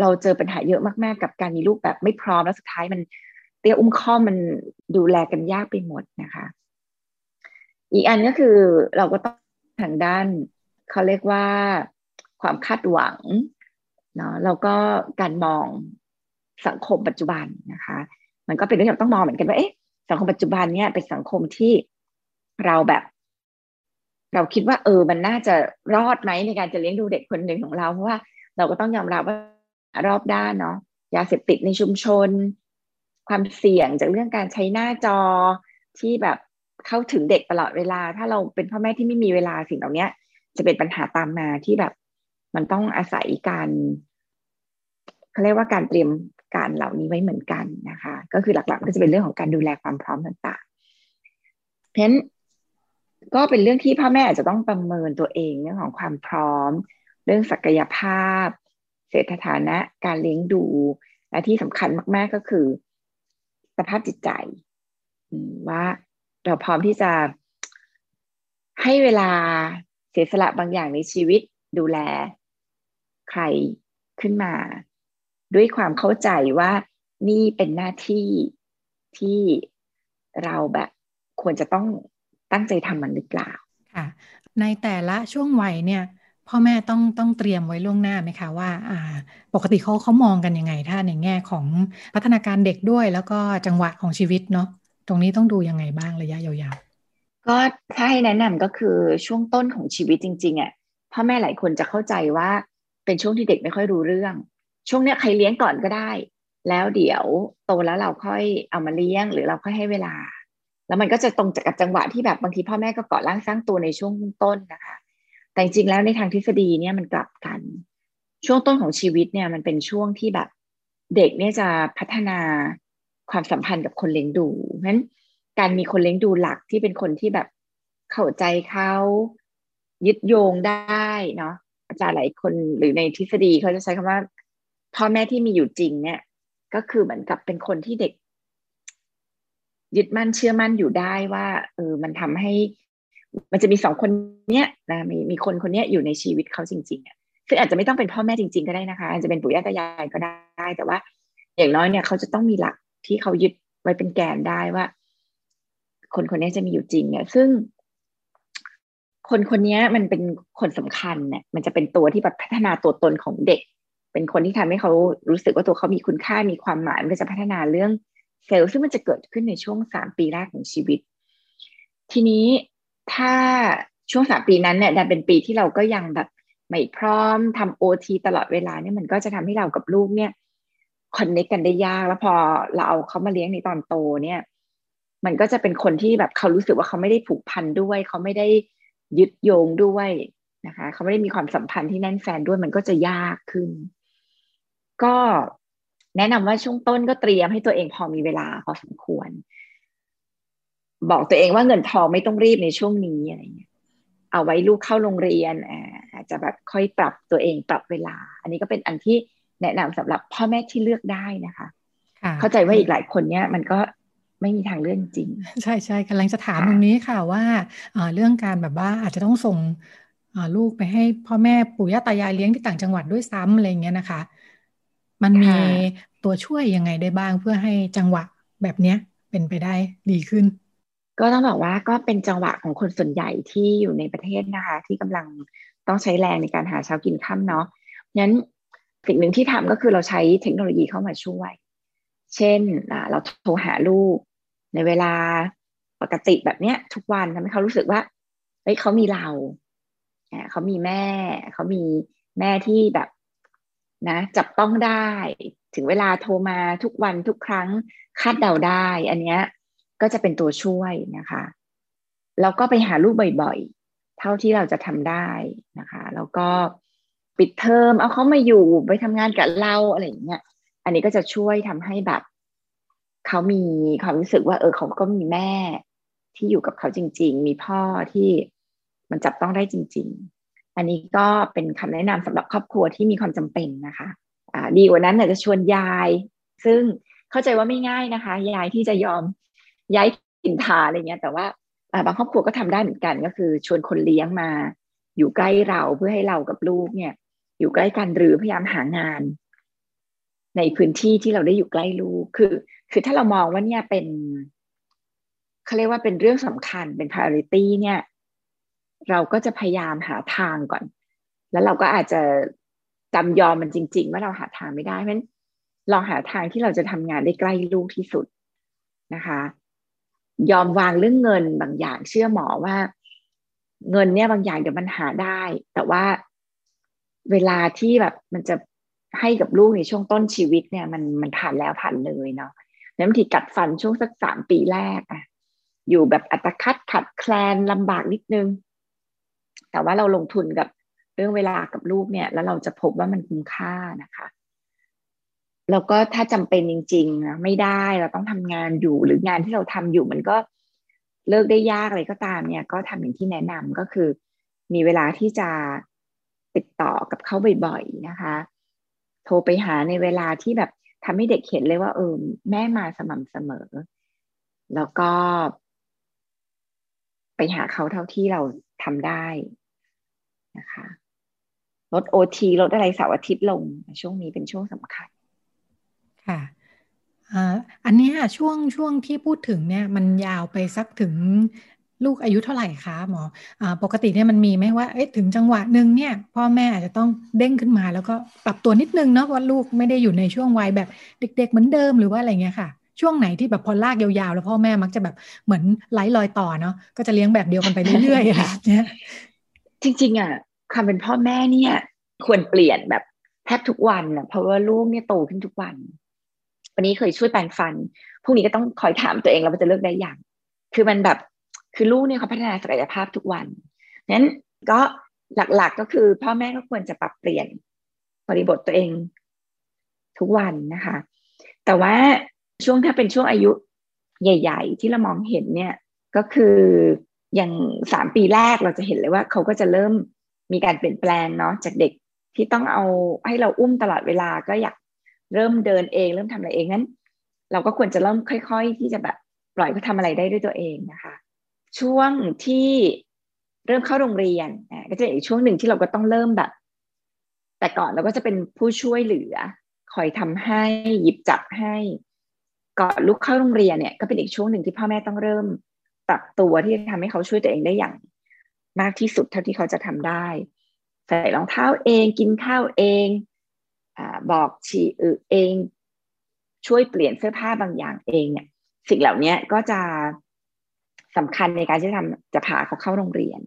[SPEAKER 7] เราเจอปัญหาเยอะมากๆ กับการมีลูกแบบไม่พร้อมแล้วสุดท้ายมันเตี้ยอุ้มข้อมันดูแลกันยากไปหมดนะคะ อีกอันก็คือเราก็ต้องทางด้านเขาเรียกว่าความคาดหวังเนาะแล้วก็การมอง สังคมปัจจุบันนะคะ มันก็เป็นเรื่องที่ต้องมองเหมือนกันว่าเอ๊ะสังคมปัจจุบันเนี่ยเป็นสังคมที่เราแบบ เราคิดว่า เออ มันน่าจะรอดไหมในการจะเลี้ยงดูเด็กคนหนึ่งของเราเพราะว่าเราก็ต้องยอมรับว่ารอบด้านเนาะยาเสพติดในชุมชน ความเสี่ยงจากเรื่องการใช้หน้าจอที่แบบเข้าถึงเด็กตลอดเวลา ถ้าเราเป็นพ่อแม่ที่ไม่มีเวลาสิ่งเหล่านี้จะเป็นปัญหาตามมาที่แบบ มันต้องอาศัยการเขาเรียกว่าการเตรียม การเหล่านี้ไว้เหมือนกันนะคะ ก็คือหลักๆก็จะเป็นเรื่องของการดูแลความพร้อมต่างๆเพราะฉะนั้นก็เป็นเรื่องที่พ่อแม่อาจจะต้องประเมินตัวเองเรื่องของความพร้อม เรื่องศักยภาพ เศรษฐฐานะ การเลี้ยงดู และที่สำคัญมาก ๆก็คือ สภาพจิตใจว่าเราพร้อมที่จะให้เวลาเสียสละบางอย่างในชีวิตดูแลใครขึ้นมา ด้วยความเข้าใจว่านี่เป็นหน้าที่ที่เราแบบควรจะต้องตั้งใจทำมันหรือเปล่า
[SPEAKER 2] ค่ะ ในแต่ละช่วงวัยเนี่ยพ่อแม่ต้องต้องเตรียมไว้ล่วงหน้าไหมคะว่าอ่า ปกติเขาเขามองกันยังไง ถ้าในแง่ของพัฒนาการเด็กด้วย แล้วก็จังหวะของชีวิตเนาะตรงนี้ต้องดูยังไงบ้างระยะยาว
[SPEAKER 7] ๆก็ถ้าให้แนะนำก็คือช่วงต้นของชีวิตจริงๆอะพ่อแม่หลายคนจะเข้าใจว่าเป็นช่วงที่เด็กไม่ค่อยรู้เรื่อง ช่วงเนี้ยใครเลี้ยงก่อนก็ได้ แล้วเดี๋ยวโตแล้วเราค่อยเอามาเลี้ยง หรือเราค่อยให้เวลา แล้วมันก็จะตรงกับจังหวะที่แบบบางทีพ่อแม่ก็เกาะร่างสร้างตัวในช่วงต้นนะคะ แต่จริงแล้วในทางทฤษฎีเนี่ยมันกลับกัน ช่วงต้นของชีวิตเนี่ยมันเป็นช่วงที่แบบเด็กเนี่ยจะพัฒนาความสัมพันธ์กับคนเลี้ยงดูเพราะฉะนั้นการมีคนเลี้ยงดูหลักที่เป็นคนที่แบบเข้าใจเขายึดโยงได้เนาะอาจารย์หลายคนหรือในทฤษฎีเขาจะใช้คำว่า พ่อแม่ที่มีอยู่จริงเนี่ย ก็คือเหมือนกับเป็นคนที่เด็ก ยึดมั่นเชื่อมั่นอยู่ได้ว่าเออมันทำให้ มันจะมีสองคนเนี้ยนะมีมีคนคนเนี้ยอยู่ในชีวิตเขาจริงๆอะซึ่งอาจจะไม่ต้องเป็นพ่อแม่จริง ๆ ก็ได้นะคะอาจจะเป็นปู่ย่าตายายก็ได้ แต่ว่า อย่างน้อยเนี่ยเขาจะต้องมีหลักที่เขายึดไว้เป็นแกนได้ว่า คนคนนี้จะมีอยู่จริงเนี่ย ซึ่งคนคนนี้มันเป็นคนสำคัญเนี่ยมันจะเป็นตัวที่แบบพัฒนาตัวตนของเด็ก เป็นคนที่ทำให้เขารู้สึกว่าตัวเขามีคุณค่ามีความหมายมันก็จะพัฒนาเรื่องเซลล์ซึ่งมันจะเกิดขึ้นในช่วงสามปีแรกของชีวิต ทีนี้ถ้าช่วงสามปีนั้นเนี่ยดันเป็นปีที่เราก็ยังแบบไม่พร้อมทำโอทีตลอดเวลาเนี่ยมันก็จะทำให้เรากับลูกเนี่ยคอนเนคกันได้ยากแล้วพอเราเอาเขามาเลี้ยงในตอนโตเนี่ย มันก็จะเป็นคนที่แบบเขารู้สึกว่าเขาไม่ได้ผูกพันด้วย เขาไม่ได้ยึดโยงด้วยนะคะ เขาไม่ได้มีความสัมพันธ์ที่แน่นแฟนด้วยมันก็จะยากขึ้น ก็แนะนำว่าช่วงต้นก็เตรียมให้ตัวเองพอมีเวลาพอสมควร บอกตัวเองว่าเงินทองไม่ต้องรีบในช่วงนี้อะไรเงี้ยเอาไว้ลูกเข้าโรงเรียนอาจจะแบบค่อยปรับตัวเองปรับเวลา อันนี้ก็เป็นอันที่แนะนำสำหรับพ่อแม่ที่เลือกได้นะคะเข้าใจว่าอีกหลายคนเนี้ยมันก็ไม่มีทางเลื่อนจริง
[SPEAKER 2] ใช่ใช่กำลังจะถามตรงนี้ค่ะว่าเรื่องการแบบว่าอาจจะต้องส่งลูกไปให้พ่อแม่ปู่ย่าตายายเลี้ยงที่ต่างจังหวัดด้วยซ้ำอะไรเงี้ยนะคะ มันมีตัวช่วยยังไงได้บ้างเพื่อให้จังหวะแบบเนี้ยเป็นไปได้ดีขึ้น
[SPEAKER 7] ก็ต้องบอกว่าก็เป็นจังหวะของคนส่วนใหญ่ที่อยู่ในประเทศนะคะ ที่กำลังต้องใช้แรงในการหาเช้ากินค่ำเนาะงั้นสิ่งหนึ่งที่ทำก็คือเราใช้เทคโนโลยีเข้ามาช่วย เช่นเราโทรหาลูก ในเวลาปกติแบบเนี้ย ทุกวันทำให้เขารู้สึกว่าเฮ้ยเขามีเราเขามีแม่ เขามีแม่ที่แบบ นะจับต้องได้ ถึงเวลาโทรมาทุกวันทุกครั้งคาดเดาได้ อันเนี้ยก็จะเป็นตัวช่วยนะคะแล้วก็ไปหาลูกบ่อยๆ เท่าที่เราจะทำได้นะคะแล้วก็ปิดเทอมเอาเขามาอยู่ไปทำงานกับเราอะไรอย่างเงี้ยอันนี้ก็จะช่วยทำให้แบบเขามีความรู้สึกว่า เออเขาก็มีแม่ที่อยู่กับเขาจริง ๆ มีพ่อที่มันจับต้องได้จริง ๆ อันนี้ก็เป็นคำแนะนำสำหรับครอบครัวที่มีความจำเป็นนะคะอ่าดีกว่านั้นเนี่ยจะชวนยาย ซึ่งเข้าใจว่าไม่ง่ายนะคะ ยายที่จะยอมย้ายถิ่นฐานอะไรเงี้ย แต่ว่าบางครอบครัวก็ทำได้เหมือนกัน ก็คือชวนคนเลี้ยงมา อยู่ใกล้เราเพื่อให้เรากับลูกเนี่ย อยู่ใกล้กันหรือพยายามหางาน ในพื้นที่ที่เราได้อยู่ใกล้ลูกคือ คือถ้าเรามองว่าเนี่ยเป็นเขาเรียกว่าเป็นเรื่องสำคัญเป็น priority เนี่ย เราก็จะพยายามหาทางก่อน แล้วเราก็อาจจะจำยอมมันจริง ๆ ว่าเราหาทางไม่ได้เพราะฉะนั้นลองหาทางที่เราจะทำงานได้ใกล้ลูกที่สุดนะคะ ยอมวางเรื่องเงินบางอย่างเชื่อหมอว่า เงินเนี่ยบางอย่างเดี๋ยวมันหาได้ แต่ว่าเวลาที่แบบมันจะให้กับลูกในช่วงต้นชีวิตเนี่ย มันมันผ่านแล้วผ่านเลยเนาะแล้วบางทีกัดฟันช่วงสักสามปีแรกอะอยู่แบบอัตคัดขัดแคลนลำบากนิดนึง แต่ว่าเราลงทุนกับเรื่องเวลากับลูกเนี่ย แล้วเราจะพบว่ามันคุ้มค่านะคะแล้วก็ถ้าจำเป็นจริงๆนะไม่ได้เราต้องทำงานอยู่หรืองานที่เราทำอยู่มันก็เลิกได้ยากอะไรก็ตามเนี่ย ก็ทำอย่างที่แนะนำก็คือ มีเวลาที่จะติดต่อกับเขาบ่อยๆนะคะ โทรไปหาในเวลาที่แบบทำให้เด็กเห็นเลยว่า เออแม่มาสม่ำเสมอ แล้วก็ ไปหาเขาเท่าที่เราทำได้ นะคะลดโอทีลดอะไรเสาร์อาทิตย์ลง ช่วงนี้เป็นช่วงสำคัญ
[SPEAKER 2] ค่ะอันนี้ช่วงช่วงที่พูดถึงเนี่ยมันยาวไปสักถึงลูกอายุเท่าไหร่คะหมออปกติเนี่ยมันมีไหมว่าถึงจังหวะหนึ่งเนี่ยพ่อแม่อาจจะต้องเด้งขึ้นมา แล้วก็ปรับตัวนิดนึงเนาะว่าลูกไม่ได้อยู่ในช่วงวัยแบบเด็ก ๆ เหมือนเดิมหรือว่าอะไรเงี้ยค่ะ ช่วงไหนที่แบบพอลากยาวๆ แล้วพ่อแม่มักจะแบบเหมือนไล่ลอยต่อเนาะก็จะเลี้ยงแบบเดียวกันไปเรื่อยๆค่ะเนี่ย
[SPEAKER 7] จริง ๆอะความเป็นพ่อแม่เนี่ย ควรเปลี่ยนแบบแทบทุกวันอะเพราะว่าลูกเนี่ยโตขึ้นทุกวัน วันนี้เคยช่วยแปรงฟันพรุ่งนี้ก็ต้องคอยถามตัวเองแล้วว่าจะเลิกได้อย่าง คือมันแบบคือลูกเนี่ยเขาพัฒนาศักยภาพทุกวันนั้นก็หลักๆก็คือพ่อแม่ก็ควรจะปรับเปลี่ยนบริบทตัวเองทุกวันนะคะ แต่ว่าช่วงถ้าเป็นช่วงอายุใหญ่ ๆ ที่เรามองเห็นเนี่ยก็คือ อย่างสามปีแรกเราจะเห็นเลยว่าเขาก็จะเริ่มมีการเปลี่ยนแปลงเนาะจากเด็กที่ต้องเอาให้เราอุ้มตลอดเวลาก็อยากเริ่มเดินเอง เริ่มทำอะไรเองนั้น เราก็ควรจะเริ่มค่อย ๆ ที่จะแบบปล่อยเขาทาอะไรได้ด้วยตัวเองนะคะ ช่วงที่เริ่มเข้าโรงเรียนก็จะอีกช่วงหนึ่งที่เราก็ต้องเริ่มแบบ แต่ก่อนเราก็จะเป็นผู้ช่วยเหลือ คอยทำให้หยิบจับให้ก่อนลูกเข้าโรงเรียนเนี่ยก็เป็นอีกช่วงหนึ่งที่พ่อแม่ต้องเริ่ม ปรับตัวที่จะทำให้เขาช่วยตัวเองได้อย่างมากที่สุดเท่าที่เขาจะทำได้ ใส่รองเท้าเองกินข้าวเองอบอกฉี่อึเอง ช่วยเปลี่ยนเสื้อผ้าบางอย่างเองเนี่ยสิ่งเหล่านี้ก็จะสำคัญในการที่ทำจะพาเขาเข้าโรงเรียน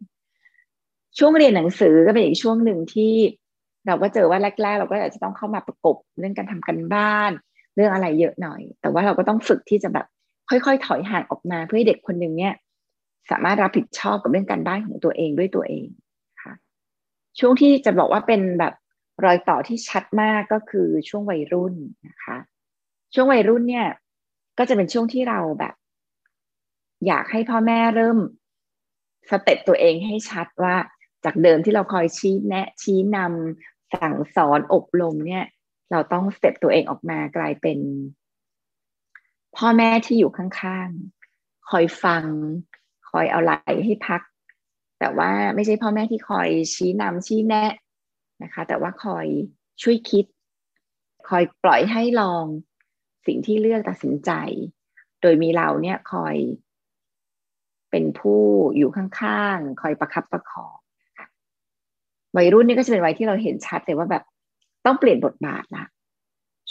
[SPEAKER 7] ช่วงเรียนหนังสือก็เป็นอีกช่วงหนึ่งที่เราก็เจอว่าแรก ๆ เราก็อาจจะต้องเข้ามาประกบเรื่องการทำกันบ้าน เรื่องอะไรเยอะหน่อย แต่ว่าเราก็ต้องฝึกที่จะแบบ ค่อยๆ ถอยห่างออกมาเพื่อให้เด็กคนหนึ่งเนี่ย สามารถรับผิดชอบกับเรื่องการบ้านของตัวเองด้วยตัวเองค่ะช่วงที่จะบอกว่าเป็นแบบรอยต่อที่ชัดมากก็คือช่วงวัยรุ่นนะคะ ช่วงวัยรุ่นเนี่ย ก็จะเป็นช่วงที่เราแบบ อยากให้พ่อแม่เริ่ม step ตัวเองให้ชัดว่าจากเดิมที่เราคอยชี้แนะ ชี้นำสั่งสอนอบรมเนี่ย เราต้อง step ตัวเองออกมากลายเป็น พ่อแม่ที่อยู่ข้างๆ คอยฟัง คอยเอาไหล่ให้พัก แต่ว่าไม่ใช่พ่อแม่ที่คอยชี้นำชี้แนะนะคะ แต่ว่าคอยช่วยคิด คอยปล่อยให้ลองสิ่งที่เลือกตัดสินใจ โดยมีเราเนี่ยคอยเป็นผู้อยู่ข้างๆ คอยประคับประคองวัยรุ่นนี่ก็จะเป็นวัยที่เราเห็นชัดเลยว่าแบบต้องเปลี่ยนบทบาทละ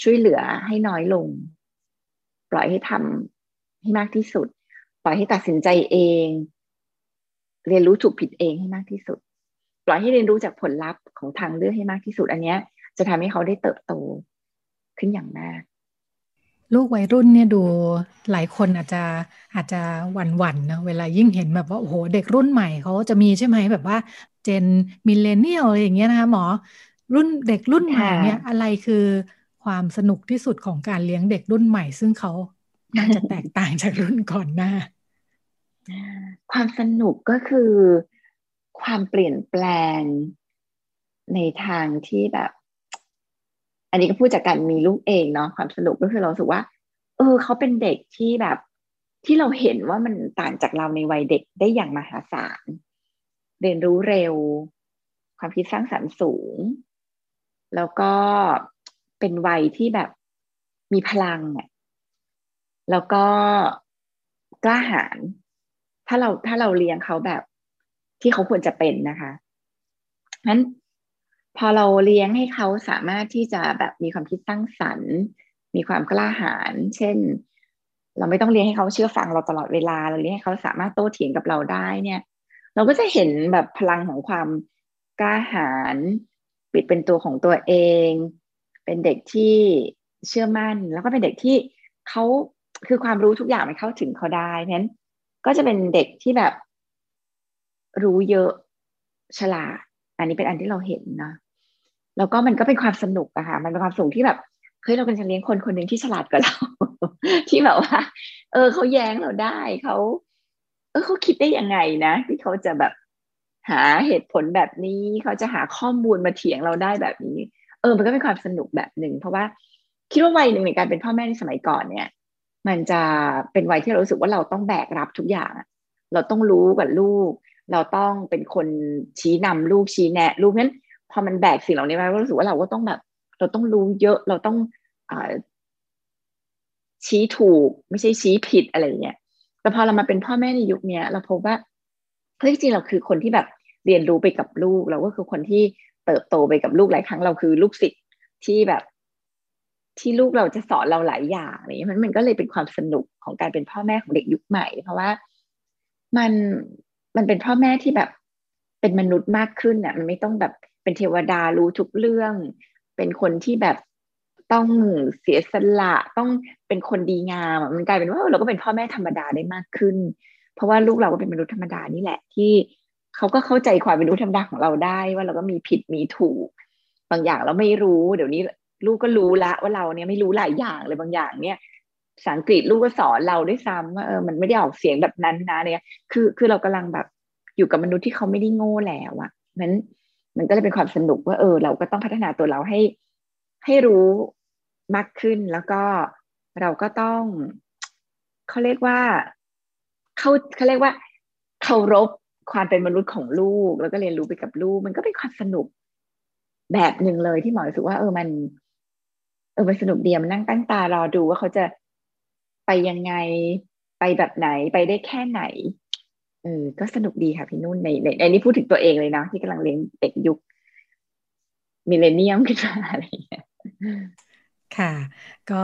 [SPEAKER 7] ช่วยเหลือให้น้อยลง ปล่อยให้ทำให้มากที่สุด ปล่อยให้ตัดสินใจเอง เรียนรู้ถูกผิดเองให้มากที่สุด ปล่อยให้เรียนรู้จากผลลัพธ์ของทางเลือกให้มากที่สุด อันนี้จะทำให้เขาได้เติบโตขึ้นอย่างมาก
[SPEAKER 2] ลูกวัยรุ่นเนี่ยดูหลายคนอาจจะอาจจะหวั่นๆนนะเวลายิ่งเห็นแบบว่าโอ้โหเด็กรุ่นใหม่เขาจะมีใช่ไหมแบบว่า เจนมิเลเนียลอะไรอย่างเงี้ยนะคะหมอรุ่นเด็กรุ่นใหม่เนี่ยอะไรคือ ความสนุกที่สุดของการเลี้ยงเด็กรุ่นใหม่ ซึ่งเขาน่าจะแตกต่างจากรุ่นก่อนหน้า
[SPEAKER 7] ความสนุกก็คือความเปลี่ยนแปลงในทางที่แบบ อันนี้ก็พูดจากการมีลูกเองเนาะความสนุกก็คือเราสึกว่า เออ เขาเป็นเด็กที่แบบ ที่เราเห็นว่ามันต่างจากเราในวัยเด็กได้อย่างมหาศาลเรียนรู้เร็ว ความคิดสร้างสรรค์สูง แล้วก็ เป็นวัยที่แบบมีพลังอะแล้วก็กล้าหาญถ้าเราถ้าเราเลี้ยงเขาแบบที่เขาควรจะเป็นนะคะนั้นพอเราเลี้ยงให้เขาสามารถที่จะแบบมีความคิดสร้งสรรค์ มีความกล้าหาญเช่น เราไม่ต้องเลี้ยงให้เขาเชื่อฟังเราตลอดเวลา เราเลี้ยงให้เขาสามารถโต้เถียงกับเราได้เนี่ย เราก็จะเห็นแบบพลังของความกล้าหาญปิดเป็นตัวของตัวเอง เป็นเด็กที่เชื่อมั่น แล้วก็เป็นเด็กที่เขาคือความรู้ทุกอย่างมันเข้าถึงเขาได้เพราะนั้นก็จะเป็นเด็กที่แบบรู้เยอะฉลาด อันนี้เป็นอันที่เราเห็นนะแล้วก็มันก็เป็นความสนุกอะค่ะ มันเป็นความสนุกที่แบบเฮ้ยเราเป็นจะเลี้ยงคนคนหนึ่งที่ฉลาดกว่าเรา ที่แบบว่า เออเขาแย้งเราได้เขาเออเขาคิดได้ยังไงนะ ที่เขาจะแบบหาเหตุผลแบบนี้ เขาจะหาข้อมูลมาเถียงเราได้แบบนี้ เออมันก็เป็นความสนุกแบบหนึ่งเพราะว่าคิดว่าวัยหนึ่งในการเป็นพ่อแม่ในสมัยก่อนเนี่ย มันจะเป็นวัยที่เรารู้สึกว่าเราต้องแบกรับทุกอย่าง เราต้องรู้กับลูก เราต้องเป็นคนชี้นำลูกชี้แนะลูกนั้นพอมันแบกสิ่งเหล่านี้มาก็รู้สึกว่าเราก็ต้องแบบ เราต้องรู้เยอะเราต้องอชี้ถูกไม่ใช่ชี้ผิดอะไรเงี้ยแต่พอเรามาเป็นพ่อแม่ในยุคนี้เราพบว่าเฮ้ยจริงเราคือคนที่แบบเรียนรู้ไปกับลูกเราก็คือคนที่ เติบโตไปกับลูกหลายครั้งเราคือลูกศิษย์ที่แบบที่ลูกเราจะสอนเราหลายอย่างอะไรเงี้ยมันมันก็เลยเป็นความสนุกของการเป็นพ่อแม่ของเด็กยุคใหม่ เพราะว่ามันมันเป็นพ่อแม่ที่แบบเป็นมนุษย์มากขึ้นอะ มันไม่ต้องแบบเป็นเทวดารู้ทุกเรื่อง เป็นคนที่แบบต้องเสียสละต้องเป็นคนดีงามมันกลายเป็นว่าเราก็เป็นพ่อแม่ธรรมดาได้มากขึ้น เพราะว่าลูกเราก็เป็นมนุษย์ธรรมดานี่แหละที่ เขาก็เข้าใจความเป็นมนุษย์ธรรมดาของเราได้ว่าเราก็มีผิดมีถูก บางอย่างเราไม่รู้ เดี๋ยวนี้ลูกก็รู้ละว่าเราเนี่ยไม่รู้หลายอย่างเลยบางอย่างเนี่ยภาษาอังกฤษลูกก็สอนเราด้วยซ้ำว่าเออมันไม่ได้ออกเสียงแบบนั้นนะเนี่ยคือคือเรากำลังแบบอยู่กับมนุษย์ที่เขาไม่ได้โง่แล้วอะนั้นมันก็เลยเป็นความสนุกว่าเออ เราก็ต้องพัฒนาตัวเราให้ให้รู้มากขึ้นแล้วก็เราก็ต้องเขาเรียกว่าเขาเขาเรียกว่าเคารพ ความเป็นมนุษย์ของลูก แล้วก็เรียนรู้ไปกับลูก มันก็เป็นความสนุกแบบหนึ่งเลยที่หมอรู้สึกว่า เออมัน เออมันสนุกเดียมันนั่งตั้งตารอดูว่าเขาจะไปยังไงไปแบบไหนไปได้แค่ไหนเออก็สนุกดีค่ะพี่นุ่นในในในนี้พูดถึงตัวเองเลยนะ ที่กำลังเลี้ยงเด็กยุคมิเลเนียมขึ้นมาอะไรอย่างเงี้ย
[SPEAKER 2] ค่ะ ก็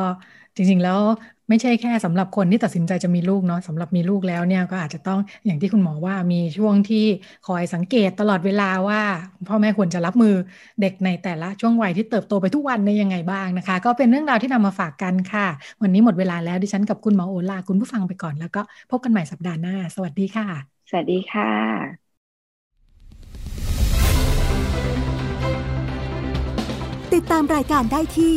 [SPEAKER 2] จริงๆแล้ว ไม่ใช่แค่สำหรับคนที่ตัดสินใจจะมีลูกเนาะสำหรับมีลูกแล้วเนี่ยก็อาจจะต้องอย่างที่คุณหมอว่ามีช่วงที่คอยสังเกตตลอดเวลาว่าพ่อแม่ควรจะรับมือเด็กในแต่ละช่วงวัยที่เติบโตไปทุกวันในยังไงบ้างนะคะ ก็เป็นเรื่องราวที่นำมาฝากกันค่ะ วันนี้หมดเวลาแล้วดิฉันกับคุณหมอโอลาคุณผู้ฟังไปก่อนแล้วก็พบกันใหม่สัปดาห์หน้า สวัสดีค่ะ
[SPEAKER 7] สวัสดีค่ะ
[SPEAKER 6] ติดตามรายการได้ที่